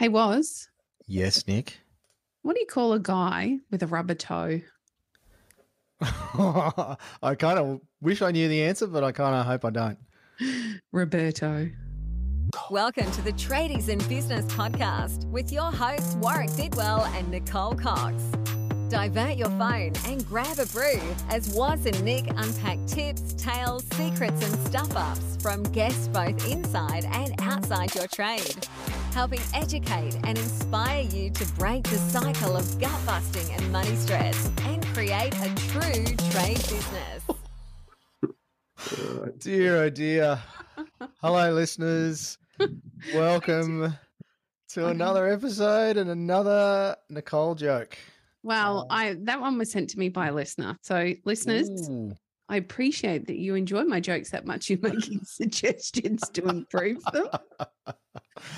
Hey, Waz Yes, Nick. what do you call a guy with a rubber toe? I kind of wish I knew the answer, but I kind of hope I don't. Roberto. Welcome to the Tradies in Business podcast with your hosts Warwick Bidwell and Nicole Cox. Divert your phone and grab a brew as Waz and Nick unpack tips, tales, secrets, and stuff ups from guests both inside and outside your trade, helping educate and inspire you to break the cycle of gut busting and money stress and create a true trade business. Dear, oh dear. Hello, listeners. Welcome to another episode and another Nicole joke. Well, Oh. I that one was sent to me by a listener. So, listeners, Ooh. I appreciate that you enjoy my jokes that much. You're making suggestions to improve them.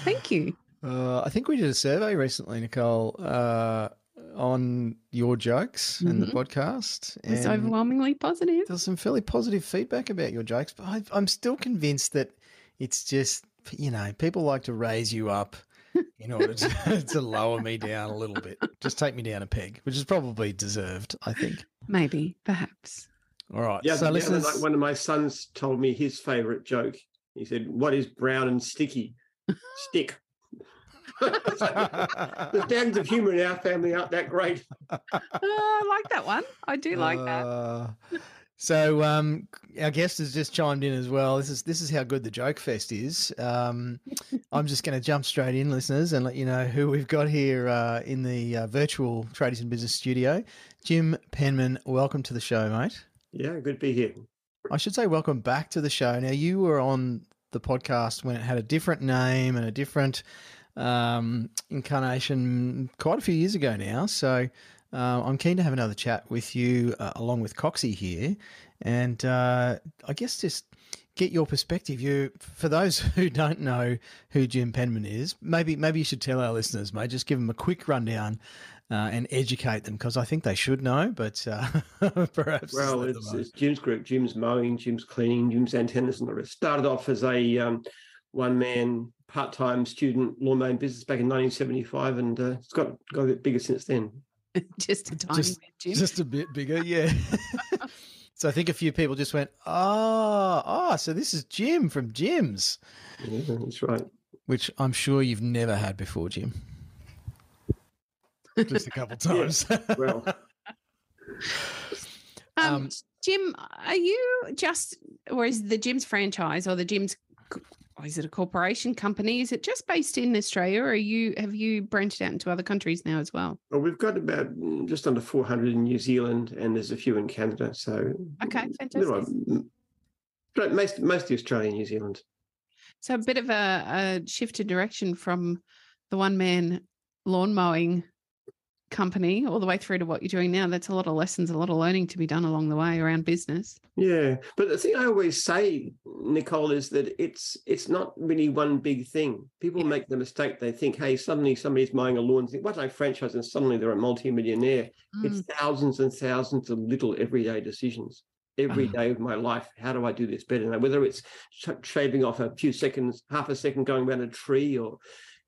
Thank you. Uh, I think we did a survey recently, Nicole, uh, on your jokes and the Mhm. podcast. It's overwhelmingly positive. There's some fairly positive feedback about your jokes, but I, I'm still convinced that it's just, you know, people like to raise you up in order to, to lower me down a little bit. Just take me down a peg, which is probably deserved, I think. Maybe, perhaps. All right. Yeah, so the other listeners, night, one of my sons told me his favorite joke. He said, "What is brown and sticky? Stick." the standards of humour in our family aren't that great. Oh, I like that one. I do like that. Uh, So um, our guest has just chimed in as well. This is this is how good the joke fest is. Um, I'm just going to jump straight in, listeners, and let you know who we've got here uh, in the uh, virtual Tradies in Business Studio. Jim Penman, welcome to the show, mate. Yeah, good to be here. I should say welcome back to the show. Now you were on the podcast when it had a different name and a different um, incarnation quite a few years ago now. So uh, I'm keen to have another chat with you uh, along with Coxie here, and uh, I guess just get your perspective. You, for those who don't know who Jim Penman is, maybe maybe you should tell our listeners, mate. Just give them a quick rundown. Uh, and educate them because I think they should know, but uh, perhaps Well, it's, it's Jim's group. Jim's mowing, Jim's cleaning, Jim's antennas, and the rest. Started off as a um, one-man part-time student lawn mowing business back in 1975, and uh, it's got got a bit bigger since then. Just a tiny Just- bit, Jim. Just a bit bigger, yeah. so I think a few people just went, oh, oh, so this is Jim from Jim's, Yeah, that's right. which I'm sure you've never had before, Jim. Just a couple times. Well, Um, Um, Jim, are you just, or is the Jim's franchise or the Jim's, or is it a corporation company? Is it just based in Australia, or are you have you branched out into other countries now as well? well, we've got about just under 400 in New Zealand, and there's a few in Canada. So Okay, fantastic. but Most, mostly Australia and New Zealand. So a bit of a, a shift in direction from the one man lawn mowing company all the way through to what you're doing now. That's a lot of lessons, a lot of learning to be done along the way around business. Yeah, but the thing I always say, Nicole, is that it's it's not really one big thing. People Yeah. make the mistake; they think, "Hey, suddenly somebody's mowing a lawn." Think, "What I franchise?" And suddenly they're a multi-millionaire. Mm. It's thousands and thousands of little everyday decisions every Ah. day of my life. How do I do this better? Now, whether it's shaving off a few seconds, half a second going around a tree, or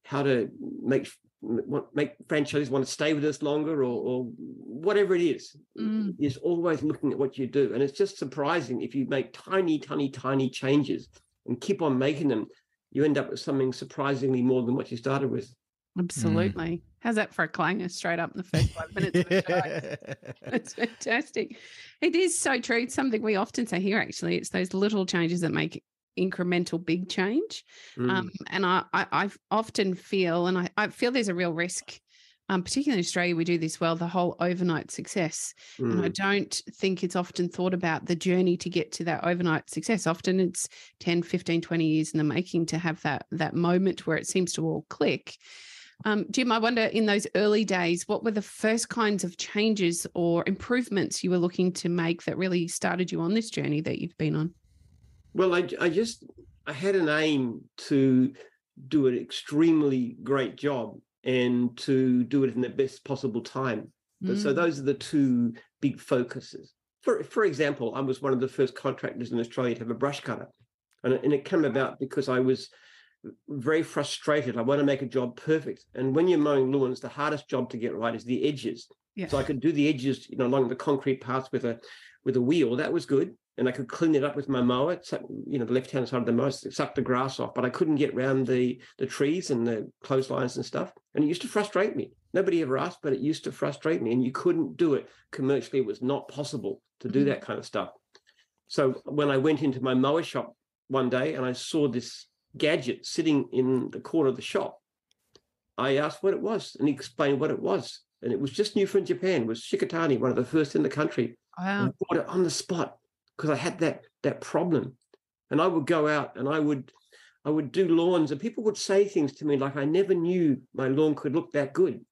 how to make make franchisees want to stay with us longer, or, or whatever it is, Mm. is always looking at what you do. And it's just surprising if you make tiny, tiny, tiny changes and keep on making them, you end up with something surprisingly more than what you started with. Absolutely. How's that for a clanger straight up in the first five minutes of the show? That's fantastic. It is so true. It's something we often say here, actually. It's those little changes that make incremental big change. Mm. Um, and I, I, I often feel, and I, I feel there's a real risk, um, particularly in Australia, we do this well, the whole overnight success. And I Mm. don't think it's often thought about the journey to get to that overnight success. Often it's 10, 15, 20 years in the making to have that that moment where it seems to all click. Um, Jim, I wonder in those early days, what were the first kinds of changes or improvements you were looking to make that really started you on this journey that you've been on? Well, I, I just I had an aim to do an extremely great job and to do it in the best possible time. But so Mm, those are the two big focuses. For for example, I was one of the first contractors in Australia to have a brush cutter, and it, and it came about because I was very frustrated. I want to make a job perfect. And when you're mowing lawns, the hardest job to get right is the edges. So I could do the edges, you know, along the concrete parts with a with a wheel. That was good. And I could clean it up with my mower, you know, the left hand side of the mower, suck the grass off. But I couldn't get around the the trees and the clotheslines and stuff. And it used to frustrate me. Nobody ever asked, but it used to frustrate me. And you couldn't do it commercially. It was not possible to do Mhm. that kind of stuff. So when I went into my mower shop one day and I saw this gadget sitting in the corner of the shop, I asked what it was, and he explained what it was. And it was just new from Japan. It was Shikatani, one of the first in the country. Wow. I bought it on the spot because I had that that problem. And I would go out and I would I would do lawns, and people would say things to me like I never knew my lawn could look that good.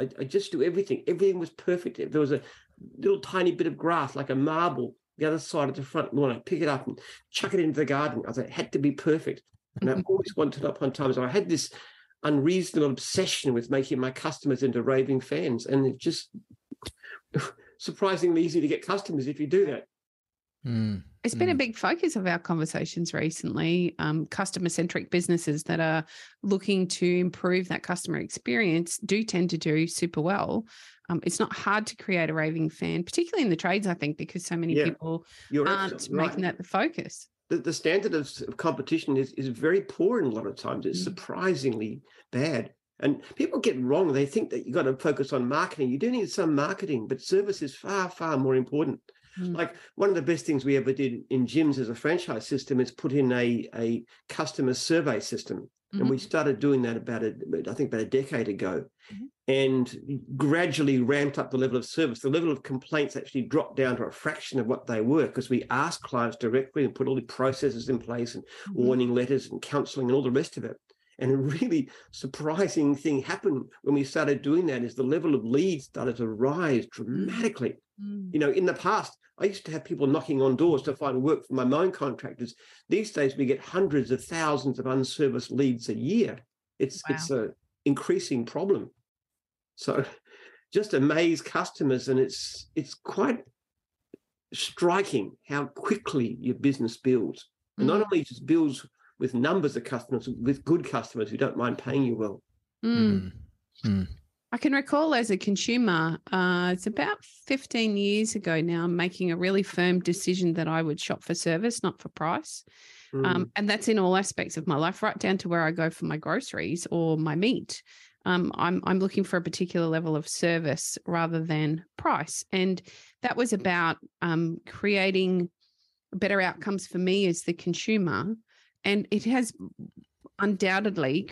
I, I just do everything. Everything was perfect. If there was a little tiny bit of grass, like a marble, the other side of the front lawn, I'd pick it up and chuck it into the garden. I like, it had to be perfect. And I always wanted up on time. So I had this unreasonable obsession with making my customers into raving fans. And it just surprisingly easy to get customers if you do that. Mm. It's been a Mm. big focus of our conversations recently. Um, customer centric businesses that are looking to improve that customer experience do tend to do super well. Um, it's not hard to create a raving fan, particularly in the trades, I think, because so many Yeah, people aren't absolutely making that the focus. the, the standard of, of competition is, is very poor in a lot of times. It's Mm. surprisingly bad. And people get wrong. They think that you've got to focus on marketing. You do need some marketing, but service is far, far more important. Mm. Like one of the best things we ever did in Jim's as a franchise system is put in a, a customer survey system. And we started doing that about a, I think about a decade ago, Mhm. and gradually ramped up the level of service. The level of complaints actually dropped down to a fraction of what they were because we asked clients directly and put all the processes in place and Mhm. warning letters and counselling and all the rest of it. And a really surprising thing happened when we started doing that is the level of leads started to rise dramatically. Mm. You know, in the past, I used to have people knocking on doors to find work for my mowing contractors. These days, we get hundreds of thousands of unserviced leads a year. It's it's a increasing problem. So, just amaze customers, and it's it's quite striking how quickly your business builds. And not Mm. only just builds with numbers of customers, with good customers who don't mind paying you well. Mm. Mm. I can recall as a consumer, uh, it's about 15 years ago now, making a really firm decision that I would shop for service, not for price. Mm. Um, and that's in all aspects of my life, right down to where I go for my groceries or my meat. Um, I'm I'm looking for a particular level of service rather than price, and that was about um, creating better outcomes for me as the consumer. And it has undoubtedly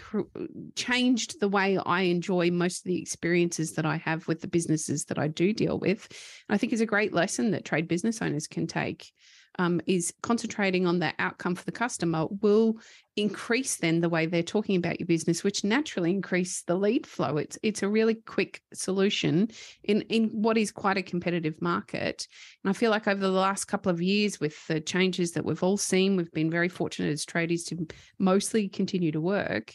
changed the way I enjoy most of the experiences that I have with the businesses that I do deal with. I think is a great lesson that trade business owners can take um, is concentrating on the outcome for the customer will increase then the way they're talking about your business, which naturally increase the lead flow. It's it's a really quick solution in in what is quite a competitive market. And I feel like over the last couple of years, with the changes that we've all seen, we've been very fortunate as tradies to mostly continue to work.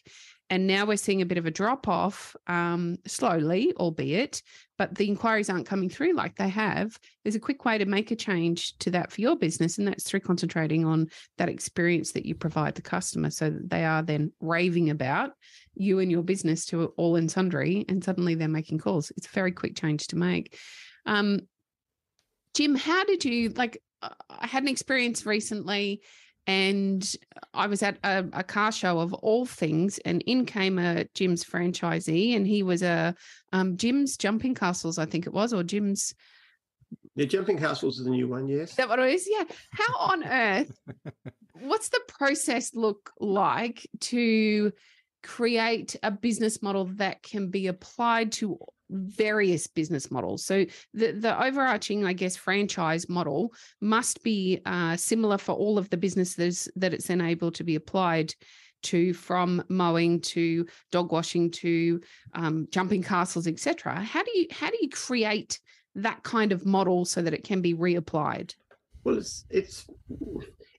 And now we're seeing a bit of a drop off, um, slowly, albeit, but the inquiries aren't coming through like they have. There's a quick way to make a change to that for your business, and that's through concentrating on that experience that you provide the customer so that they are then raving about you and your business to all and sundry, and suddenly they're making calls. It's a very quick change to make. Um, Jim, how did you like? I had an experience recently and I was at a, a, car show of all things, and in came a Jim's franchisee, and he was a um, Jim's Jumping Castles, I think it was, or Jim's. The Jumping Castles is the new one, yes. Is that what it is? Yeah. How on earth? what's the process look like to create a business model that can be applied to various business models. So the the overarching, I guess, franchise model must be uh, similar for all of the businesses that it's then able to be applied to, from mowing to dog washing to um, jumping castles, etc. How do you how do you create that kind of model so that it can be reapplied? Well, it's it's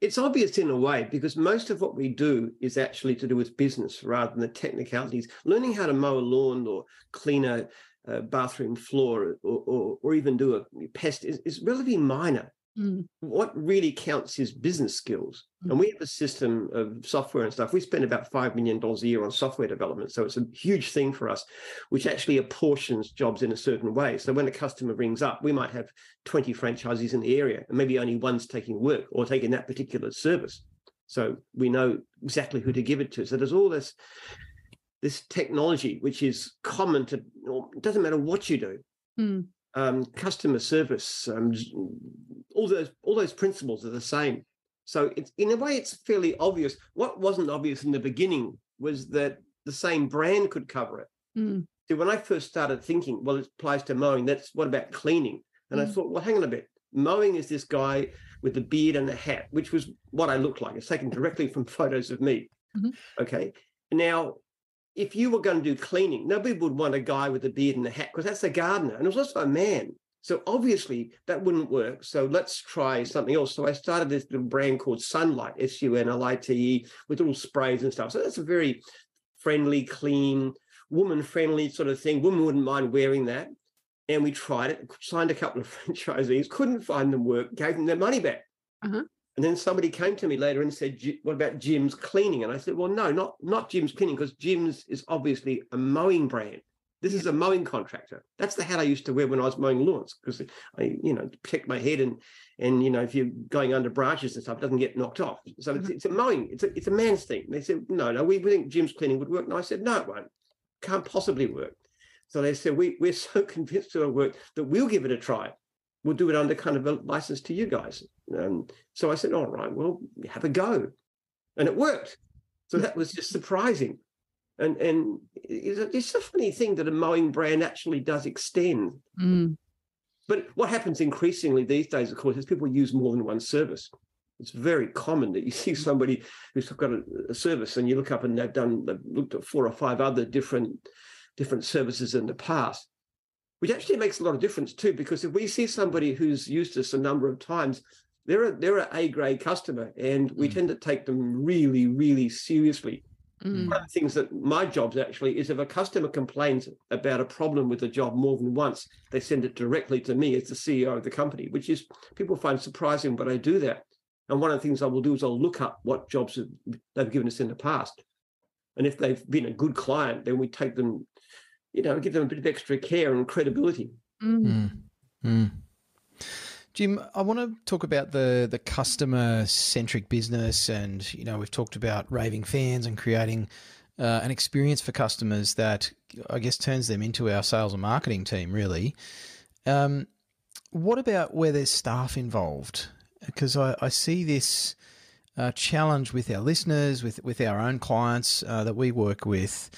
it's obvious in a way because most of what we do is actually to do with business rather than the technicalities. Learning how to mow a lawn or clean a, a bathroom floor or, or, or even do a pest is, is relatively minor. Mm. What really counts is business skills. Mm. And we have a system of software and stuff. We spend about $5 million a year on software development. So it's a huge thing for us, which actually apportions jobs in a certain way. So when a customer rings up, we might have 20 franchisees in the area and maybe only one's taking work or taking that particular service. So we know exactly who to give it to. So there's all this this technology which is common to it doesn't matter what you do. Mm. Um, customer service, um, all those all those principles are the same. So it's in a way it's fairly obvious. What wasn't obvious in the beginning was that the same brand could cover it. Mm. See, when I first started thinking, well, it applies to mowing. That's what about cleaning? And I Mm. thought, well, hang on a bit. Mowing is this guy with the beard and the hat, which was what I looked like. It's taken directly from photos of me. Mhm. Okay. Now, if you were going to do cleaning, nobody would want a guy with a beard and a hat because that's a gardener. And it was also a man. So obviously that wouldn't work. So let's try something else. So I started this little brand called Sunlite, S U N L I T E, with little sprays and stuff. So that's a very friendly, clean, woman friendly sort of thing. Women wouldn't mind wearing that. And we tried it, signed a couple of franchisees, couldn't find them work, gave them their money back. Uh-huh. And then somebody came to me later and said, "What about Jim's Cleaning?" And I said, "Well, no, not not Jim's Cleaning, because Jim's is obviously a mowing brand. This is a mowing contractor. That's the hat I used to wear when I was mowing lawns, because I, you know, protect my head and and you know, if you're going under branches and stuff, it doesn't get knocked off. So it's, mm-hmm. it's a mowing. It's a it's a man's thing." They said, "No, no, we, we think Jim's Cleaning would work." And I said, "No, it won't. Can't possibly work." So they said, we, we're so convinced it'll work that we'll give it a try. We'll do it under kind of a license to you guys. Um, so I said, all right, well, have a go. And it worked. So that was just surprising. And and it's a, it's a funny thing that a mowing brand actually does extend. Mm. But what happens increasingly these days, of course, is people use more than one service. It's very common that you see somebody who's got a, a service and you look up and they've done, they've looked at four or five other different different services in the past, which actually makes a lot of difference too. Because if we see somebody who's used us a number of times, they're a, they're an A grade customer, and we Mm. tend to take them really, really seriously. Mm. One of the things that my job's actually is if a customer complains about a problem with the job more than once, they send it directly to me as the CEO of the company, which is people find surprising, but I do that. And one of the things I will do is I'll look up what jobs have- they've given us in the past. And if they've been a good client, then we take them, you know, give them a bit of extra care and credibility. Mm. Mm. Mm. Jim, I want to talk about the the customer centric business, and you know we've talked about raving fans and creating uh, an experience for customers that I guess turns them into our sales and marketing team. Really, um, what about where there's staff involved? Because I, I see this uh, challenge with our listeners, with with our own clients uh, that we work with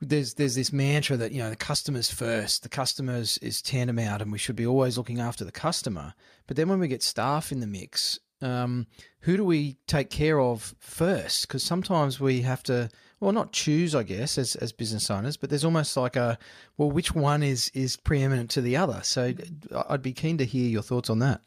there's there's this mantra that you know the customers first, the customers is tantamount, and we should be always looking after the customer. But then when we get staff in the mix, um, who do we take care of first? Because sometimes we have to, well, not choose, I guess, as as business owners, but there's almost like a, well, which one is is preeminent to the other? So I'd be keen to hear your thoughts on that.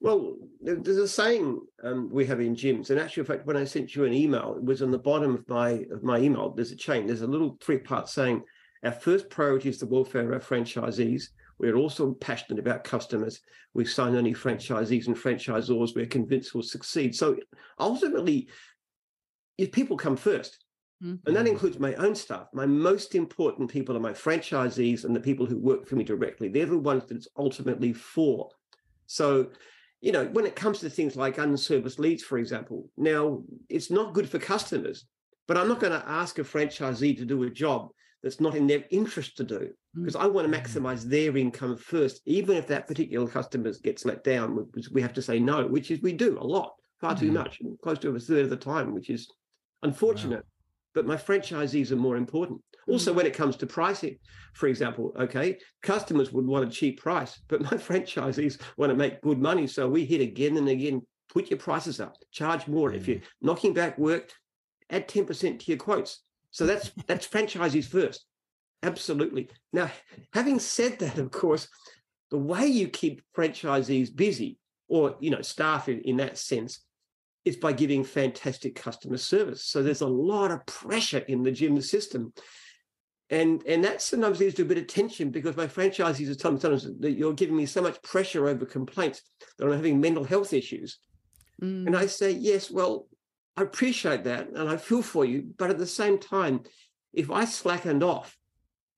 Well, there's a saying um, we have in Jim's, and actually, in fact, when I sent you an email, it was on the bottom of my of my email. There's a chain. There's a little three part saying, "Our first priority is the welfare of our franchisees. We're also passionate about customers. We sign only franchisees and franchisors we're convinced will succeed." So ultimately, if people come first, Mm. and that includes my own staff. My most important people are my franchisees and the people who work for me directly. They're the ones that it's ultimately for. So, you know, when it comes to things like unserviced leads, for example, now it's not good for customers, but I'm not going to ask a franchisee to do a job that's not in their interest to do because I want to Mm. maximize their income first, even if that particular customer gets let down, which we have to say no, which is we do a lot, far too Mhm. much, close to a third of the time, which is unfortunate but my franchisees are more important. Also, mm. when it comes to pricing, for example, okay, customers would want a cheap price, but my franchisees want to make good money. So we hit again and again, put your prices up, charge more. If you're mm. knocking back work, add 10% to your quotes. So that's that's franchisees first. Absolutely. Now, having said that, of course, the way you keep franchisees busy, or you know, staff in, in that sense, is by giving fantastic customer service. So there's a lot of pressure in the gym system. and and that sometimes leads to a bit of tension because my franchisees are telling me sometimes that you're giving me so much pressure over complaints that I'm having mental health issues. Mm. And I say, yes, well, I appreciate that and I feel for you. But at the same time, if I slackened off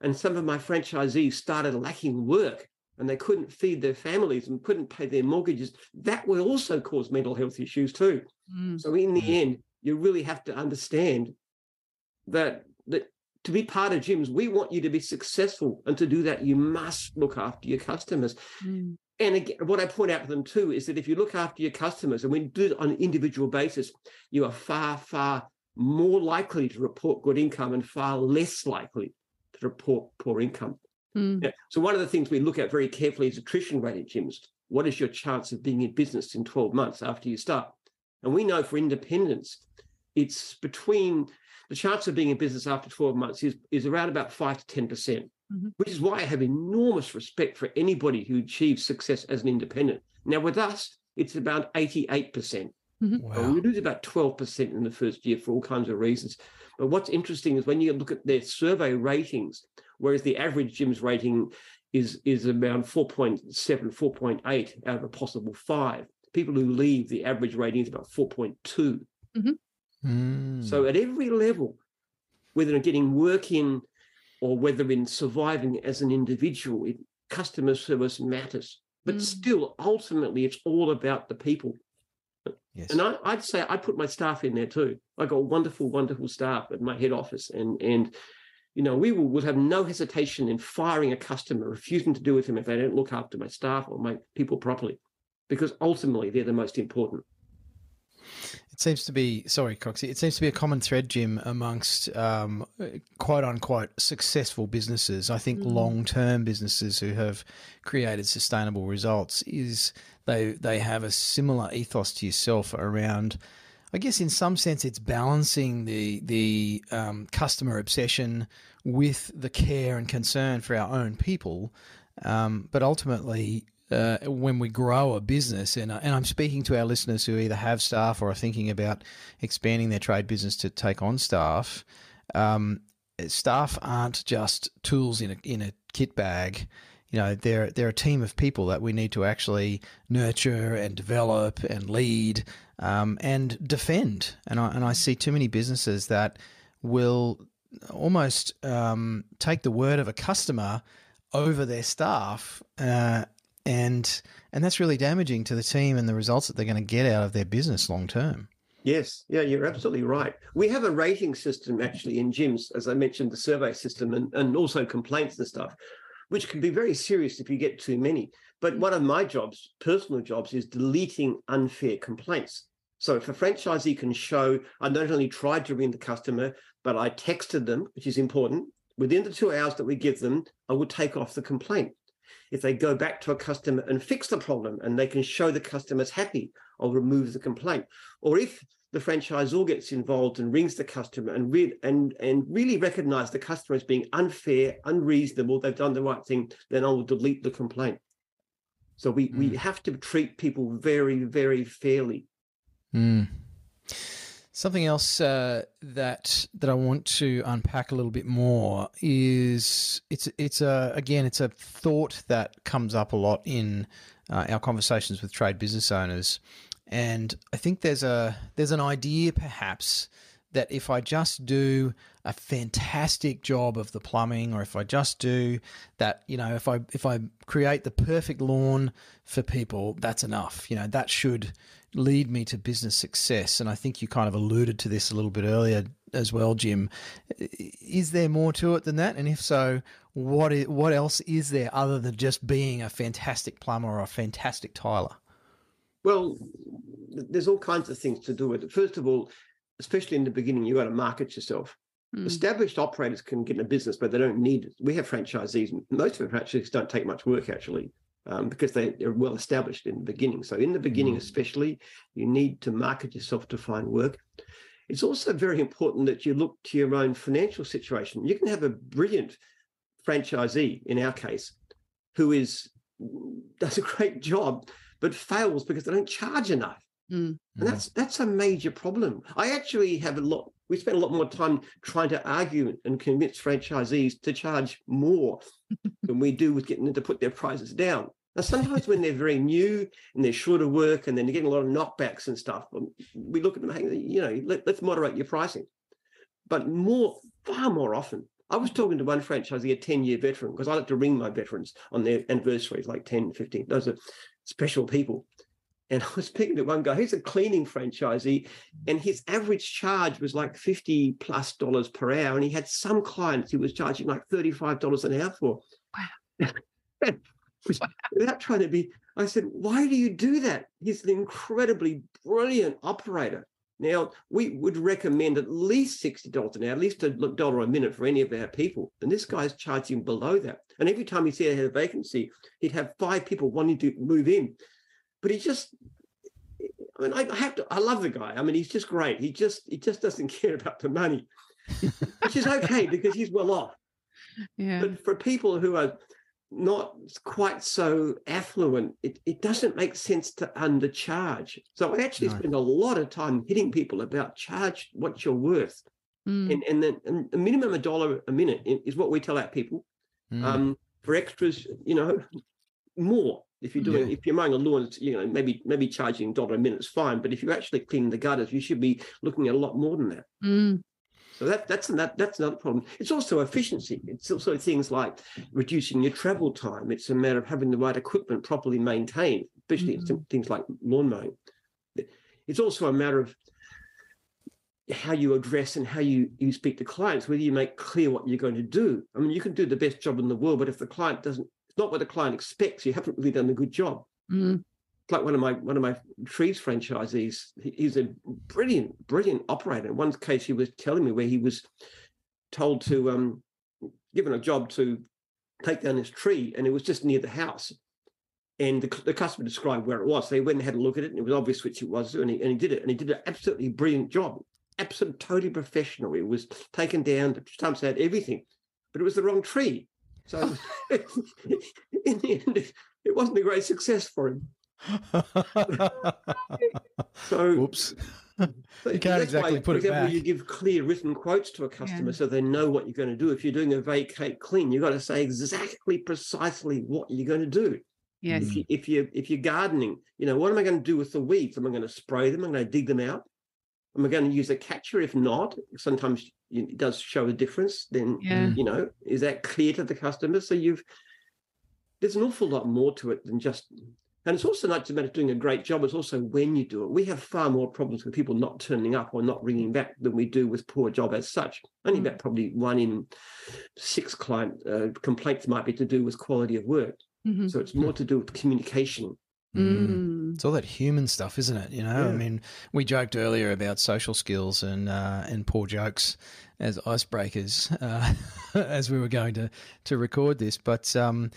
and some of my franchisees started lacking work and they couldn't feed their families and couldn't pay their mortgages, that will also cause mental health issues too. Mm. So in the end, you really have to understand that that to be part of Jim's, we want you to be successful. And to do that, you must look after your customers. Mm. And again, what I point out to them too is that if you look after your customers and we do it on an individual basis, you are far, far more likely to report good income and far less likely to report poor income. Mm. Yeah. So one of the things we look at very carefully is attrition rate at Jim's. What is your chance of being in business in 12 months after you start? And we know for independents, it's between the chance of being in business after 12 months is, is around about 5 to 10%, percent Mhm. which is why I have enormous respect for anybody who achieves success as an independent. Now, with us, it's about 88%. Well, Wow. we lose about 12% in the first year for all kinds of reasons. But what's interesting is when you look at their survey ratings, whereas the average Jim's rating is, is around 4.7, 4.8 out of a possible five. People who leave, the average rating is about 4.2. Mm. So at every level, whether in getting work in or whether in surviving as an individual, it, customer service matters. But Mm. still, ultimately, it's all about the people. yes. And I, I'd say I put my staff in there too. I got wonderful, wonderful staff at my head office, and and you know we will, will have no hesitation in firing a customer, refusing to do with him if they don't look after my staff or my people properly, because ultimately they're the most important. It seems to be sorry, Coxie. It seems to be a common thread, Jim, amongst um, quote unquote successful businesses. I think Mm. long term businesses who have created sustainable results is they they have a similar ethos to yourself around. I guess in some sense it's balancing the the um, customer obsession with the care and concern for our own people, um, but ultimately uh, when we grow a business, and, and I'm speaking to our listeners who either have staff or are thinking about expanding their trade business to take on staff, um, staff aren't just tools in a, in a kit bag. You know, they're, they're a team of people that we need to actually nurture and develop and lead um, and defend. And I, and I see too many businesses that will almost um, take the word of a customer over their staff. Uh, and and that's really damaging to the team and the results that they're going to get out of their business long term. Yes, yeah, you're absolutely right. We have a rating system actually in Jim's, as I mentioned, the survey system and, and also complaints and stuff, which can be very serious if you get too many. But one of my jobs, personal jobs, is deleting unfair complaints. So if a franchisee can show I not only tried to ring the customer, but I texted them, which is important, within the two hours that we give them, I would take off the complaint. If they go back to a customer and fix the problem and they can show the customer's happy, I'll remove the complaint. Or if the franchisor gets involved and rings the customer and re- and and really recognize the customer as being unfair, unreasonable, they've done the right thing, then I will delete the complaint. So we we Mm. have to treat people very very fairly. Mm. Something else uh, that that I want to unpack a little bit more is it's it's a again it's a thought that comes up a lot in uh, our conversations with trade business owners, and I think there's a there's an idea perhaps that if I just do a fantastic job of the plumbing, or if I just do that, you know, if I if I create the perfect lawn for people, that's enough. You know, that should lead me to business success. And I think you kind of alluded to this a little bit earlier as well, Jim. Is there more to it than that? And if so, what is, what else is there other than just being a fantastic plumber or a fantastic tiler? Well, there's all kinds of things to do with it. First of all, especially in the beginning, you got to market yourself. Mm. Established operators can get in a business, but they don't need it. We have franchisees. Most of our franchisees don't take much work actually, um, because they, they're well established in the beginning. So in the beginning, Mm. especially, you need to market yourself to find work. It's also very important that you look to your own financial situation. You can have a brilliant franchisee, in our case, who is does a great job, but fails because they don't charge enough. Mm. And that's that's a major problem. I actually have a lot we spend a lot more time trying to argue and convince franchisees to charge more than we do with getting them to put their prices down. Now, sometimes when they're very new and they're short of work and then they're getting a lot of knockbacks and stuff, um, we look at them, hey, you know, let, let's moderate your pricing. But more, far more often, I was talking to one franchisee, a 10 year veteran, because I like to ring my veterans on their anniversaries, like 10, 15. Those are special people. And I was speaking to one guy, he's a cleaning franchisee, and his average charge was like 50 plus dollars per hour. And he had some clients he was charging like $35 an hour for. Wow. Without trying to be, I said, why do you do that? He's an incredibly brilliant operator. Now, we would recommend at least $60 an hour, at least a dollar a minute for any of our people. And this guy's charging below that. And every time he said he had a vacancy, he'd have five people wanting to move in but he just I mean, I have to. I love the guy. I mean, he's just great. He just he just doesn't care about the money, which is okay because he's well off. Yeah. But for people who are not quite so affluent, it, it doesn't make sense to undercharge. So I actually no. spend a lot of time hitting people about charge what you're worth, mm. and and then a minimum a dollar a minute is what we tell our people. Mm. Um, for extras, you know, more. If you're doing, yeah. if you're mowing a lawn, you know, maybe maybe charging a dollar a minute is fine. But if you're actually cleaning the gutters, you should be looking at a lot more than that. Mm. So that that's that that's another problem. It's also efficiency. It's also things like reducing your travel time. It's a matter of having the right equipment properly maintained, especially mm-hmm. things like lawn mowing. It's also a matter of how you address and how you you speak to clients, whether you make clear what you're going to do. I mean, you can do the best job in the world, but if the client doesn't it's not what the client expects. You haven't really done a good job. Mm. Like one of my one of my trees franchisees, he's a brilliant, brilliant operator. In one case, he was telling me where he was told to um, given a job to take down this tree, and it was just near the house. And the, the customer described where it was. So he went and had a look at it, and it was obvious which it was, and he, and he did it. And he did an absolutely brilliant job, absolutely totally professional. It was taken down, the stumps out, everything, but it was the wrong tree. So in the end, it wasn't a great success for him. So, oops. So you can't exactly why, put for example, back. You give clear written quotes to a customer yeah. so they know what you're going to do. If you're doing a vacate clean, you've got to say exactly, precisely what you're going to do. Yes. If, you, if you if you're gardening, you know what am I going to do with the weeds? Am I going to spray them? Am I going to dig them out? Am I going to use a catcher? If not, sometimes it does show a difference. Then yeah. Mm. you know, is that clear to the customer? So you've there's an awful lot more to it than just and it's also not just about doing a great job, it's also when you do it. We have far more problems with people not turning up or not ringing back than we do with poor job as such. Only mm. about probably one in six client uh, complaints might be to do with quality of work. Mm-hmm. So it's more to do with communication Mm. It's all that human stuff, isn't it? You know, yeah. I mean, we joked earlier about social skills and uh, and poor jokes as icebreakers uh, as we were going to to record this, but um,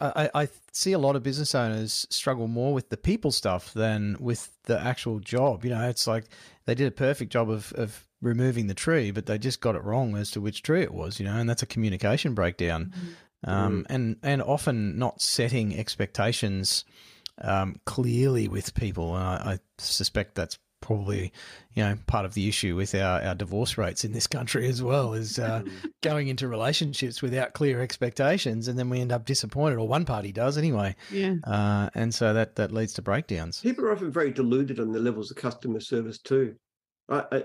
I, I, see a lot of business owners struggle more with the people stuff than with the actual job. You know, it's like they did a perfect job of of removing the tree, but they just got it wrong as to which tree it was. You know, and that's a communication breakdown, mm. um, and and often not setting expectations um, clearly with people. And I, I, suspect that's probably, you know, part of the issue with our, our divorce rates in this country as well is uh, going into relationships without clear expectations. And then we end up disappointed, or one party does anyway. Yeah. Uh, and so that, that leads to breakdowns. People are often very deluded on the levels of customer service too.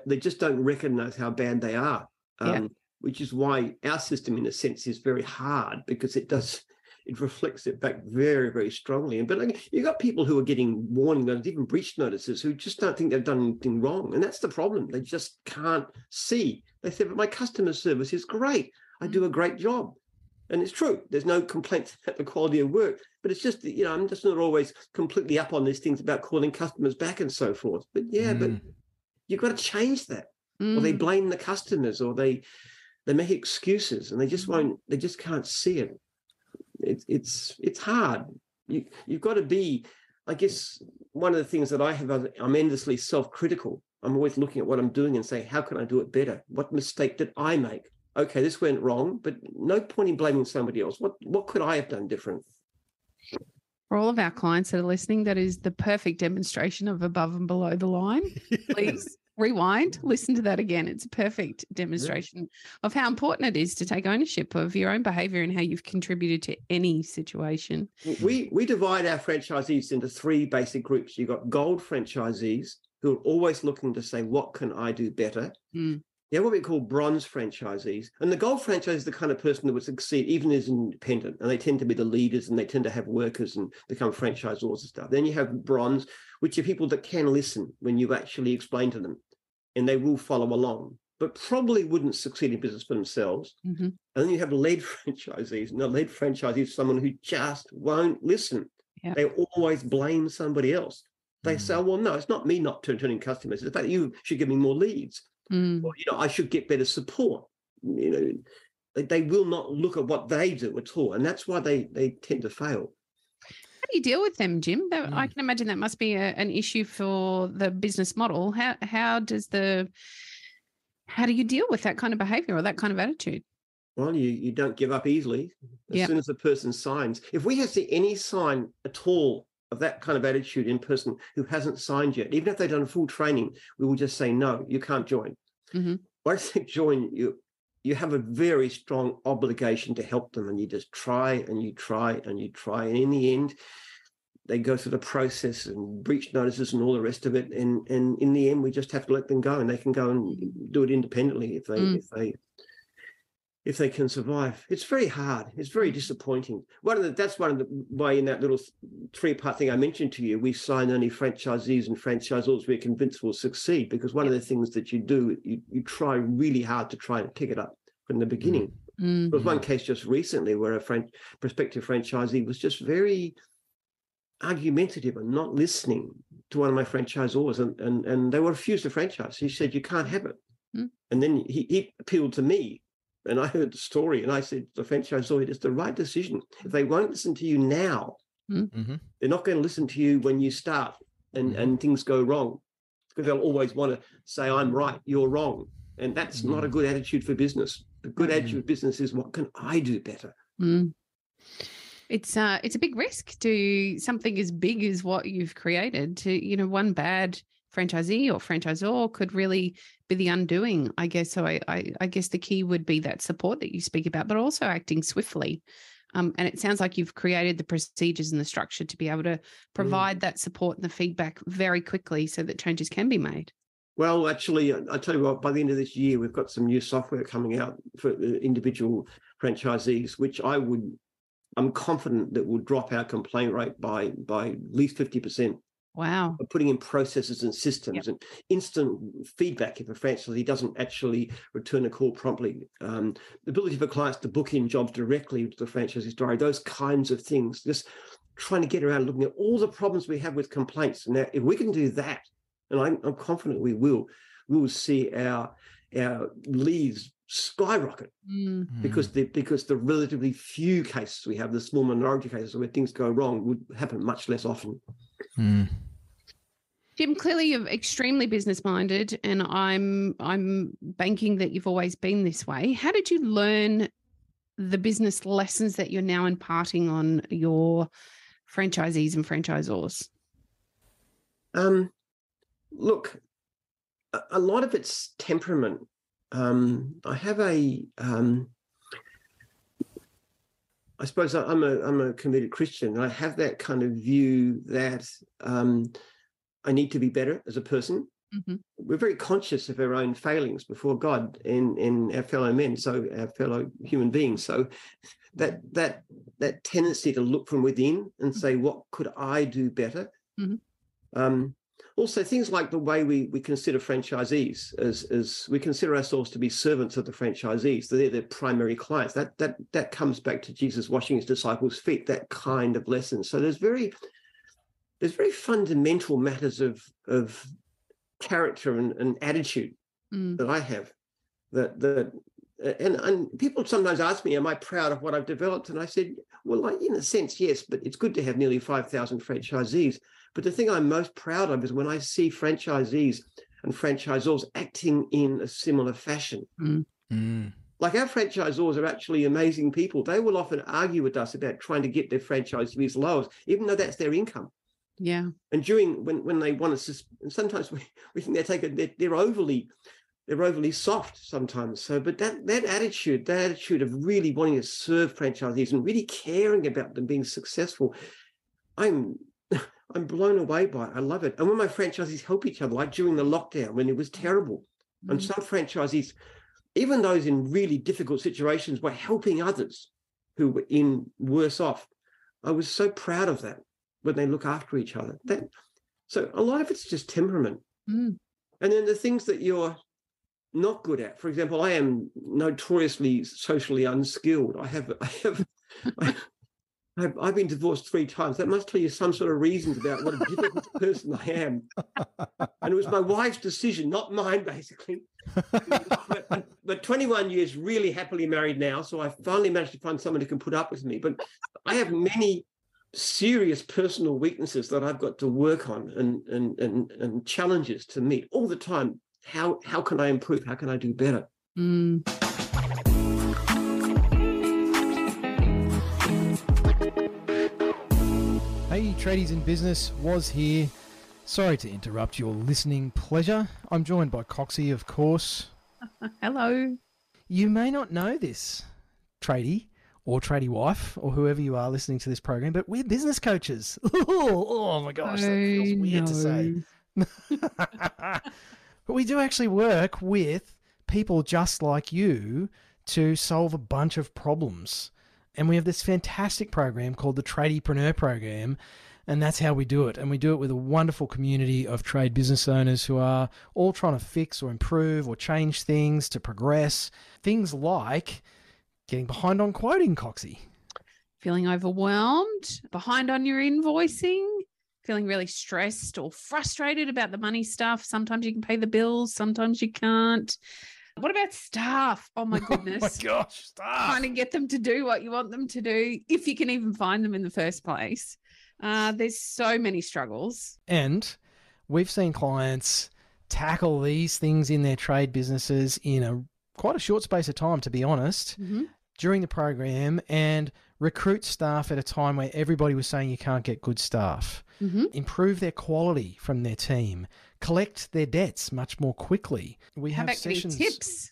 they just don't recognize how bad they are. Um, yeah. Which is why our system, in a sense, is very hard because it does it reflects it back very, very strongly. And but like, you got people who are getting warning notices, even breach notices, who just don't think they've done anything wrong, and that's the problem. They just can't see. They say, "But my customer service is great. I do a mm. great job." And it's true. There's no complaints about the quality of work, but it's just you know I'm just not always completely up on these things about calling customers back and so forth. But yeah, mm. but you've got to change that, mm. or they mm. blame the customers, or they they make excuses, and they just mm. won't. They just can't see it it's it's it's hard. You you've got to be. I guess one of the things that I have, I'm endlessly self-critical. I'm always looking at what I'm doing and say, how can I do it better? What mistake did I make? Okay, this went wrong, but no point in blaming somebody else. What what could I have done different? For all of our clients that are listening, that is the perfect demonstration of above and below the line. Please rewind, listen to that again. It's a perfect demonstration of how important it is to take ownership of your own behavior and how you've contributed to any situation. We we divide our franchisees into three basic groups. You've got gold franchisees who are always looking to say, what can I do better? Mm. Have what we call bronze franchisees. And the gold franchise is the kind of person that would succeed even as independent. And they tend to be the leaders and they tend to have workers and become franchisors and stuff. Then you have bronze, which are people that can listen when you actually explain to them and they will follow along, but probably wouldn't succeed in business for themselves. Mhm. And then you have lead franchisees. And a lead franchisee is someone who just won't listen. Yeah. They always blame somebody else. They Mm. say, well, no, it's not me not turning customers. It's the fact that you should give me more leads Mm. or you know i should get better support you know they, they will not look at what they do at all and that's why they they tend to fail How do you deal with them, Jim? That, I Mm. can imagine that must be a, an issue for the business model. How how does the how do you deal with that kind of behavior or that kind of attitude? well you you don't give up easily as Yeah. soon as the person signs if we have see any sign at all of that kind of attitude in person who hasn't signed yet even if they've done full training we will just say no you can't join Mhm. once they join you you have a very strong obligation to help them and you just try and you try and you try and in the end they go through the process and breach notices and all the rest of it and and in the end we just have to let them go and they can go and do it independently if they Mm. if they if they can survive it's very hard it's very disappointing one of the that's one of the why in that little three part thing i mentioned to you we sign only franchisees and franchisors we're convinced will succeed because one of the things that you do you, you try really hard to try and pick it up from the beginning Mm. there was one case just recently where a fran- prospective franchisee was just very argumentative and not listening to one of my franchisors, and and, and they were refused to franchise. He said, "You can't have it." Hmm. And then he, he appealed to me, and I heard the story, and I said, "The franchisor, it's the right decision. If they won't listen to you now, Mhm. they're not going to listen to you when you start and Mhm. and things go wrong, because they'll always want to say, "I'm right, you're wrong," and that's not a good attitude for business. The good attitude of business is, "What can I do better?" Mm. It's uh it's a big risk to something as big as what you've created to, you know, one bad franchisee or franchisor could really be the undoing, I guess. So I, I I guess the key would be that support that you speak about, but also acting swiftly. Um, and it sounds like you've created the procedures and the structure to be able to mm. provide that support and the feedback very quickly so that changes can be made. Well, actually, I I tell you what, by the end of this year, we've got some new software coming out for the individual franchisees, which I would, I'm confident that will drop our complaint rate by by at least 50%. Wow. By putting in processes and systems and instant feedback if a franchisee doesn't actually return a call promptly. Um, the ability for clients to book in jobs directly to the franchisee's diary, those kinds of things. Just trying to get around looking at all the problems we have with complaints. Now, if we can do that, and I'm, I'm confident we will, we will see our our leads skyrocket Mm. because the because the relatively few cases we have, the small minority cases where things go wrong, would happen much less often. Mm. Jim, clearly you're extremely business minded, and I'm I'm banking that you've always been this way. How did you learn the business lessons that you're now imparting on your franchisees and franchisors? Um, look, a, a lot of it's temperament. Um, I have a, um, I suppose I'm a I'm a committed Christian. and I have that kind of view that um, I need to be better as a person. Mhm. We're very conscious of our own failings before God and and our fellow men, so our fellow human beings. So that that that tendency to look from within and say, what could I do better? Mhm. Um, also, things like the way we we consider franchisees as as we consider ourselves to be servants of the franchisees. They're their primary clients. That that that comes back to Jesus washing his disciples' feet. That kind of lesson. So there's very there's very fundamental matters of of character and, and attitude Mm. that I have that that and and people sometimes ask me, am I proud of what I've developed? And I said, well, like, in a sense, yes, but it's good to have nearly 5,000 franchisees. But the thing I'm most proud of is when I see franchisees and franchisors acting in a similar fashion. Mm. Like our franchisors are actually amazing people. They will often argue with us about trying to get their franchise franchisees lower, even though that's their income. Yeah. And during when when they want to, and sometimes we, we think they take it, they're, they're overly they're overly soft sometimes. So, but that that attitude, that attitude of really wanting to serve franchisees and really caring about them being successful, I'm I'm blown away by it. I love it. And when my franchisees help each other, like during the lockdown when it was terrible, mm-hmm. and some franchisees, even those in really difficult situations, were helping others who were in worse off. I was so proud of that when they look after each other. That so a lot of it's just temperament. Mm. And then the things that you're not good at. For example, I am notoriously socially unskilled. I have I have I, I've, I've, been divorced three times. That must tell you some sort of reasons about what a difficult person I am. And it was my wife's decision, not mine, basically. but, but 21 years really happily married now. So I finally managed to find someone who can put up with me. But I have many serious personal weaknesses that I've got to work on and, and, and, and challenges to meet all the time. How, how can I improve? How can I do better? Mm. Tradies in Business was here. Sorry to interrupt your listening pleasure. I'm joined by Coxie, of course. Hello. You may not know this, tradie, or tradie wife or whoever you are listening to this program, but we're business coaches. oh, my gosh, that feels weird to say. but we do actually work with people just like you to solve a bunch of problems. And we have this fantastic program called the Tradiepreneur Program. And that's how we do it. And we do it with a wonderful community of trade business owners who are all trying to fix or improve or change things to progress. Things like Getting behind on quoting, Coxie. Feeling overwhelmed, behind on your invoicing, feeling really stressed or frustrated about the money stuff. Sometimes you can pay the bills, sometimes you can't. What about staff? Oh my goodness. oh my gosh, staff. Trying to get them to do what you want them to do, if you can even find them in the first place. Uh, there's so many struggles. And we've seen clients tackle these things in their trade businesses in a quite a short space of time, to be honest, mm-hmm. during the program and recruit staff at a time where everybody was saying you can't get good staff, mm-hmm. improve their quality from their team, collect their debts much more quickly. We How have sessions. tips.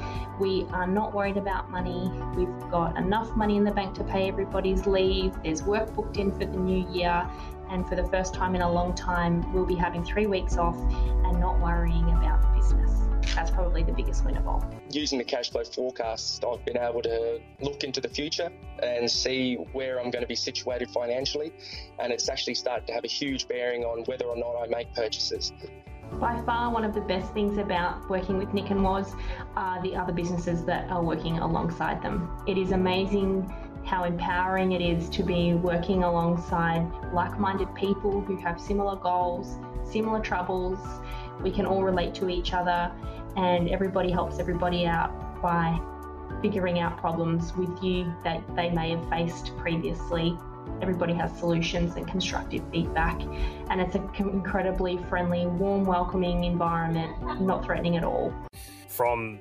we are not worried about money. We've got enough money in the bank to pay everybody's leave. There's work booked in for the new year. And for the first time in a long time, we'll be having three weeks off and not worrying about the business. That's probably the biggest win of all. Using the cash flow forecast, I've been able to look into the future and see where I'm going to be situated financially. And it's actually started to have a huge bearing on whether or not I make purchases. By far, one of the best things about working with Nick and Waz are the other businesses that are working alongside them. It is amazing how empowering it is to be working alongside like minded people who have similar goals, similar troubles. We can all relate to each other, and everybody helps everybody out by figuring out problems with you that they may have faced previously Everybody has solutions and constructive feedback, and it's an incredibly friendly, warm, welcoming environment, not threatening at all. From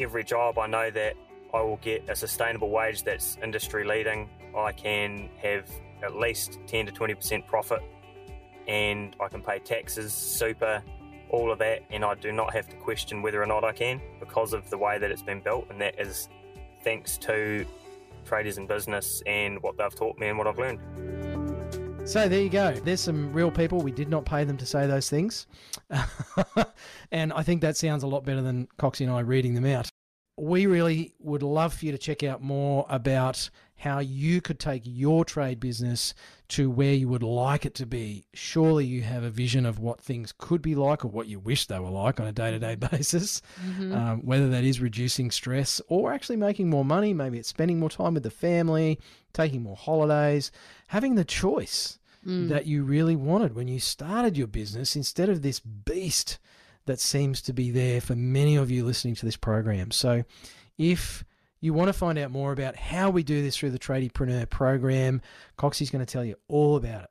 every job, I know that I will get a sustainable wage that's industry leading. I can have at least 10 to 20% profit, and I can pay taxes, super, all of that, and I do not have to question whether or not I can because of the way that it's been built, and that is thanks to Tradies in Business and what they've taught me and what I've learned. So there you go. There's some real people. We did not pay them to say those things. and I think that sounds a lot better than Coxie and I reading them out. We really would love for you to check out more about how you could take your trade business to where you would like it to be. Surely you have a vision of what things could be like or what you wish they were like on a day to day basis, mm-hmm. um, whether that is reducing stress or actually making more money. Maybe it's spending more time with the family, taking more holidays, having the choice Mm. that you really wanted when you started your business instead of this beast that seems to be there for many of you listening to this program. So, if you want to find out more about how we do this through the Tradiepreneur program, Coxie's going to tell you all about it.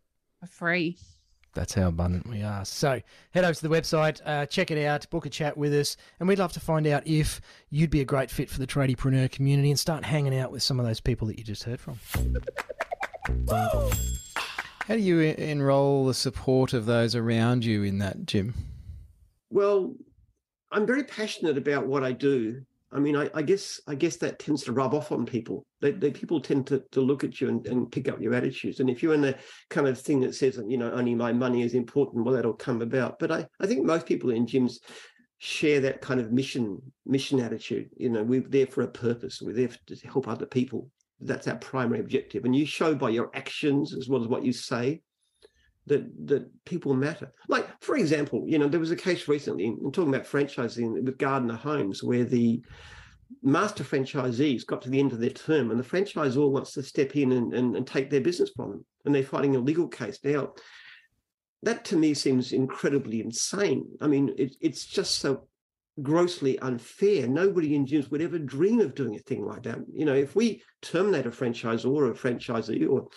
For free. That's how abundant we are. So head over to the website, uh, check it out, book a chat with us, and we'd love to find out if you'd be a great fit for the tradiepreneur community and start hanging out with some of those people that you just heard from. How do you enroll the support of those around you in that, Jim? Well, I'm very passionate about what I do. I mean, I, I guess I guess that tends to rub off on people. They, they people tend to, to look at you and, and pick up your attitudes. And if you're in the kind of thing that says, you know, only my money is important, well, that'll come about. But I, I think most people in Jim's share that kind of mission mission attitude. You know, we're there for a purpose. We're there to help other people. That's our primary objective. And you show by your actions as well as what you say that that people matter. Like for example, you know, there was a case recently. I'm talking about franchising with Gardner Homes, where the master franchisees got to the end of their term, and the franchisor wants to step in and, and, and take their business from them, and they're fighting a legal case now. That to me seems incredibly insane. I mean, it, it's just so grossly unfair. Nobody in Jim's would ever dream of doing a thing like that. You know, if we terminate a franchisor or a franchisee or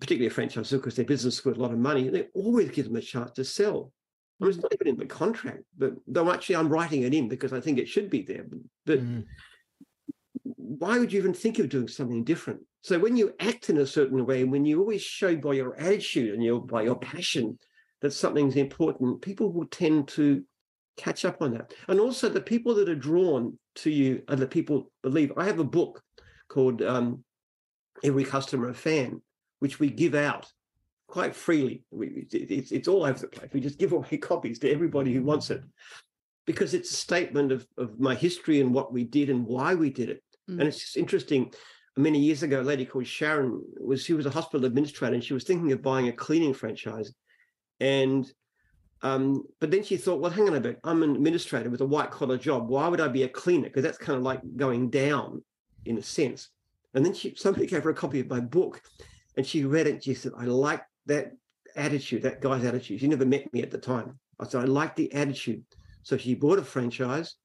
particularly a franchisor because their business is worth a lot of money, they always give them a chance to sell. I mean, it's not even in the contract, but though actually I'm writing it in because I think it should be there. But Mm. why would you even think of doing something different? So when you act in a certain way, when you always show by your attitude and your by your passion that something's important, people will tend to catch up on that. And also the people that are drawn to you are the people believe. I have a book called um, Every Customer a Fan, which we give out quite freely. We, it's, it's all over the place. We just give away copies to everybody who wants it because it's a statement of, of my history and what we did and why we did it. Mm. And it's just interesting. Many years ago, a lady called Sharon was she was a hospital administrator and she was thinking of buying a cleaning franchise. And um, but then she thought, well, hang on a bit, I'm an administrator with a white collar job. Why would I be a cleaner? Because that's kind of like going down in a sense. And then she somebody gave her a copy of my book and she read it. She said, I like that attitude, that guy's attitude. She never met me at the time. I said, I like the attitude. So she bought a franchise.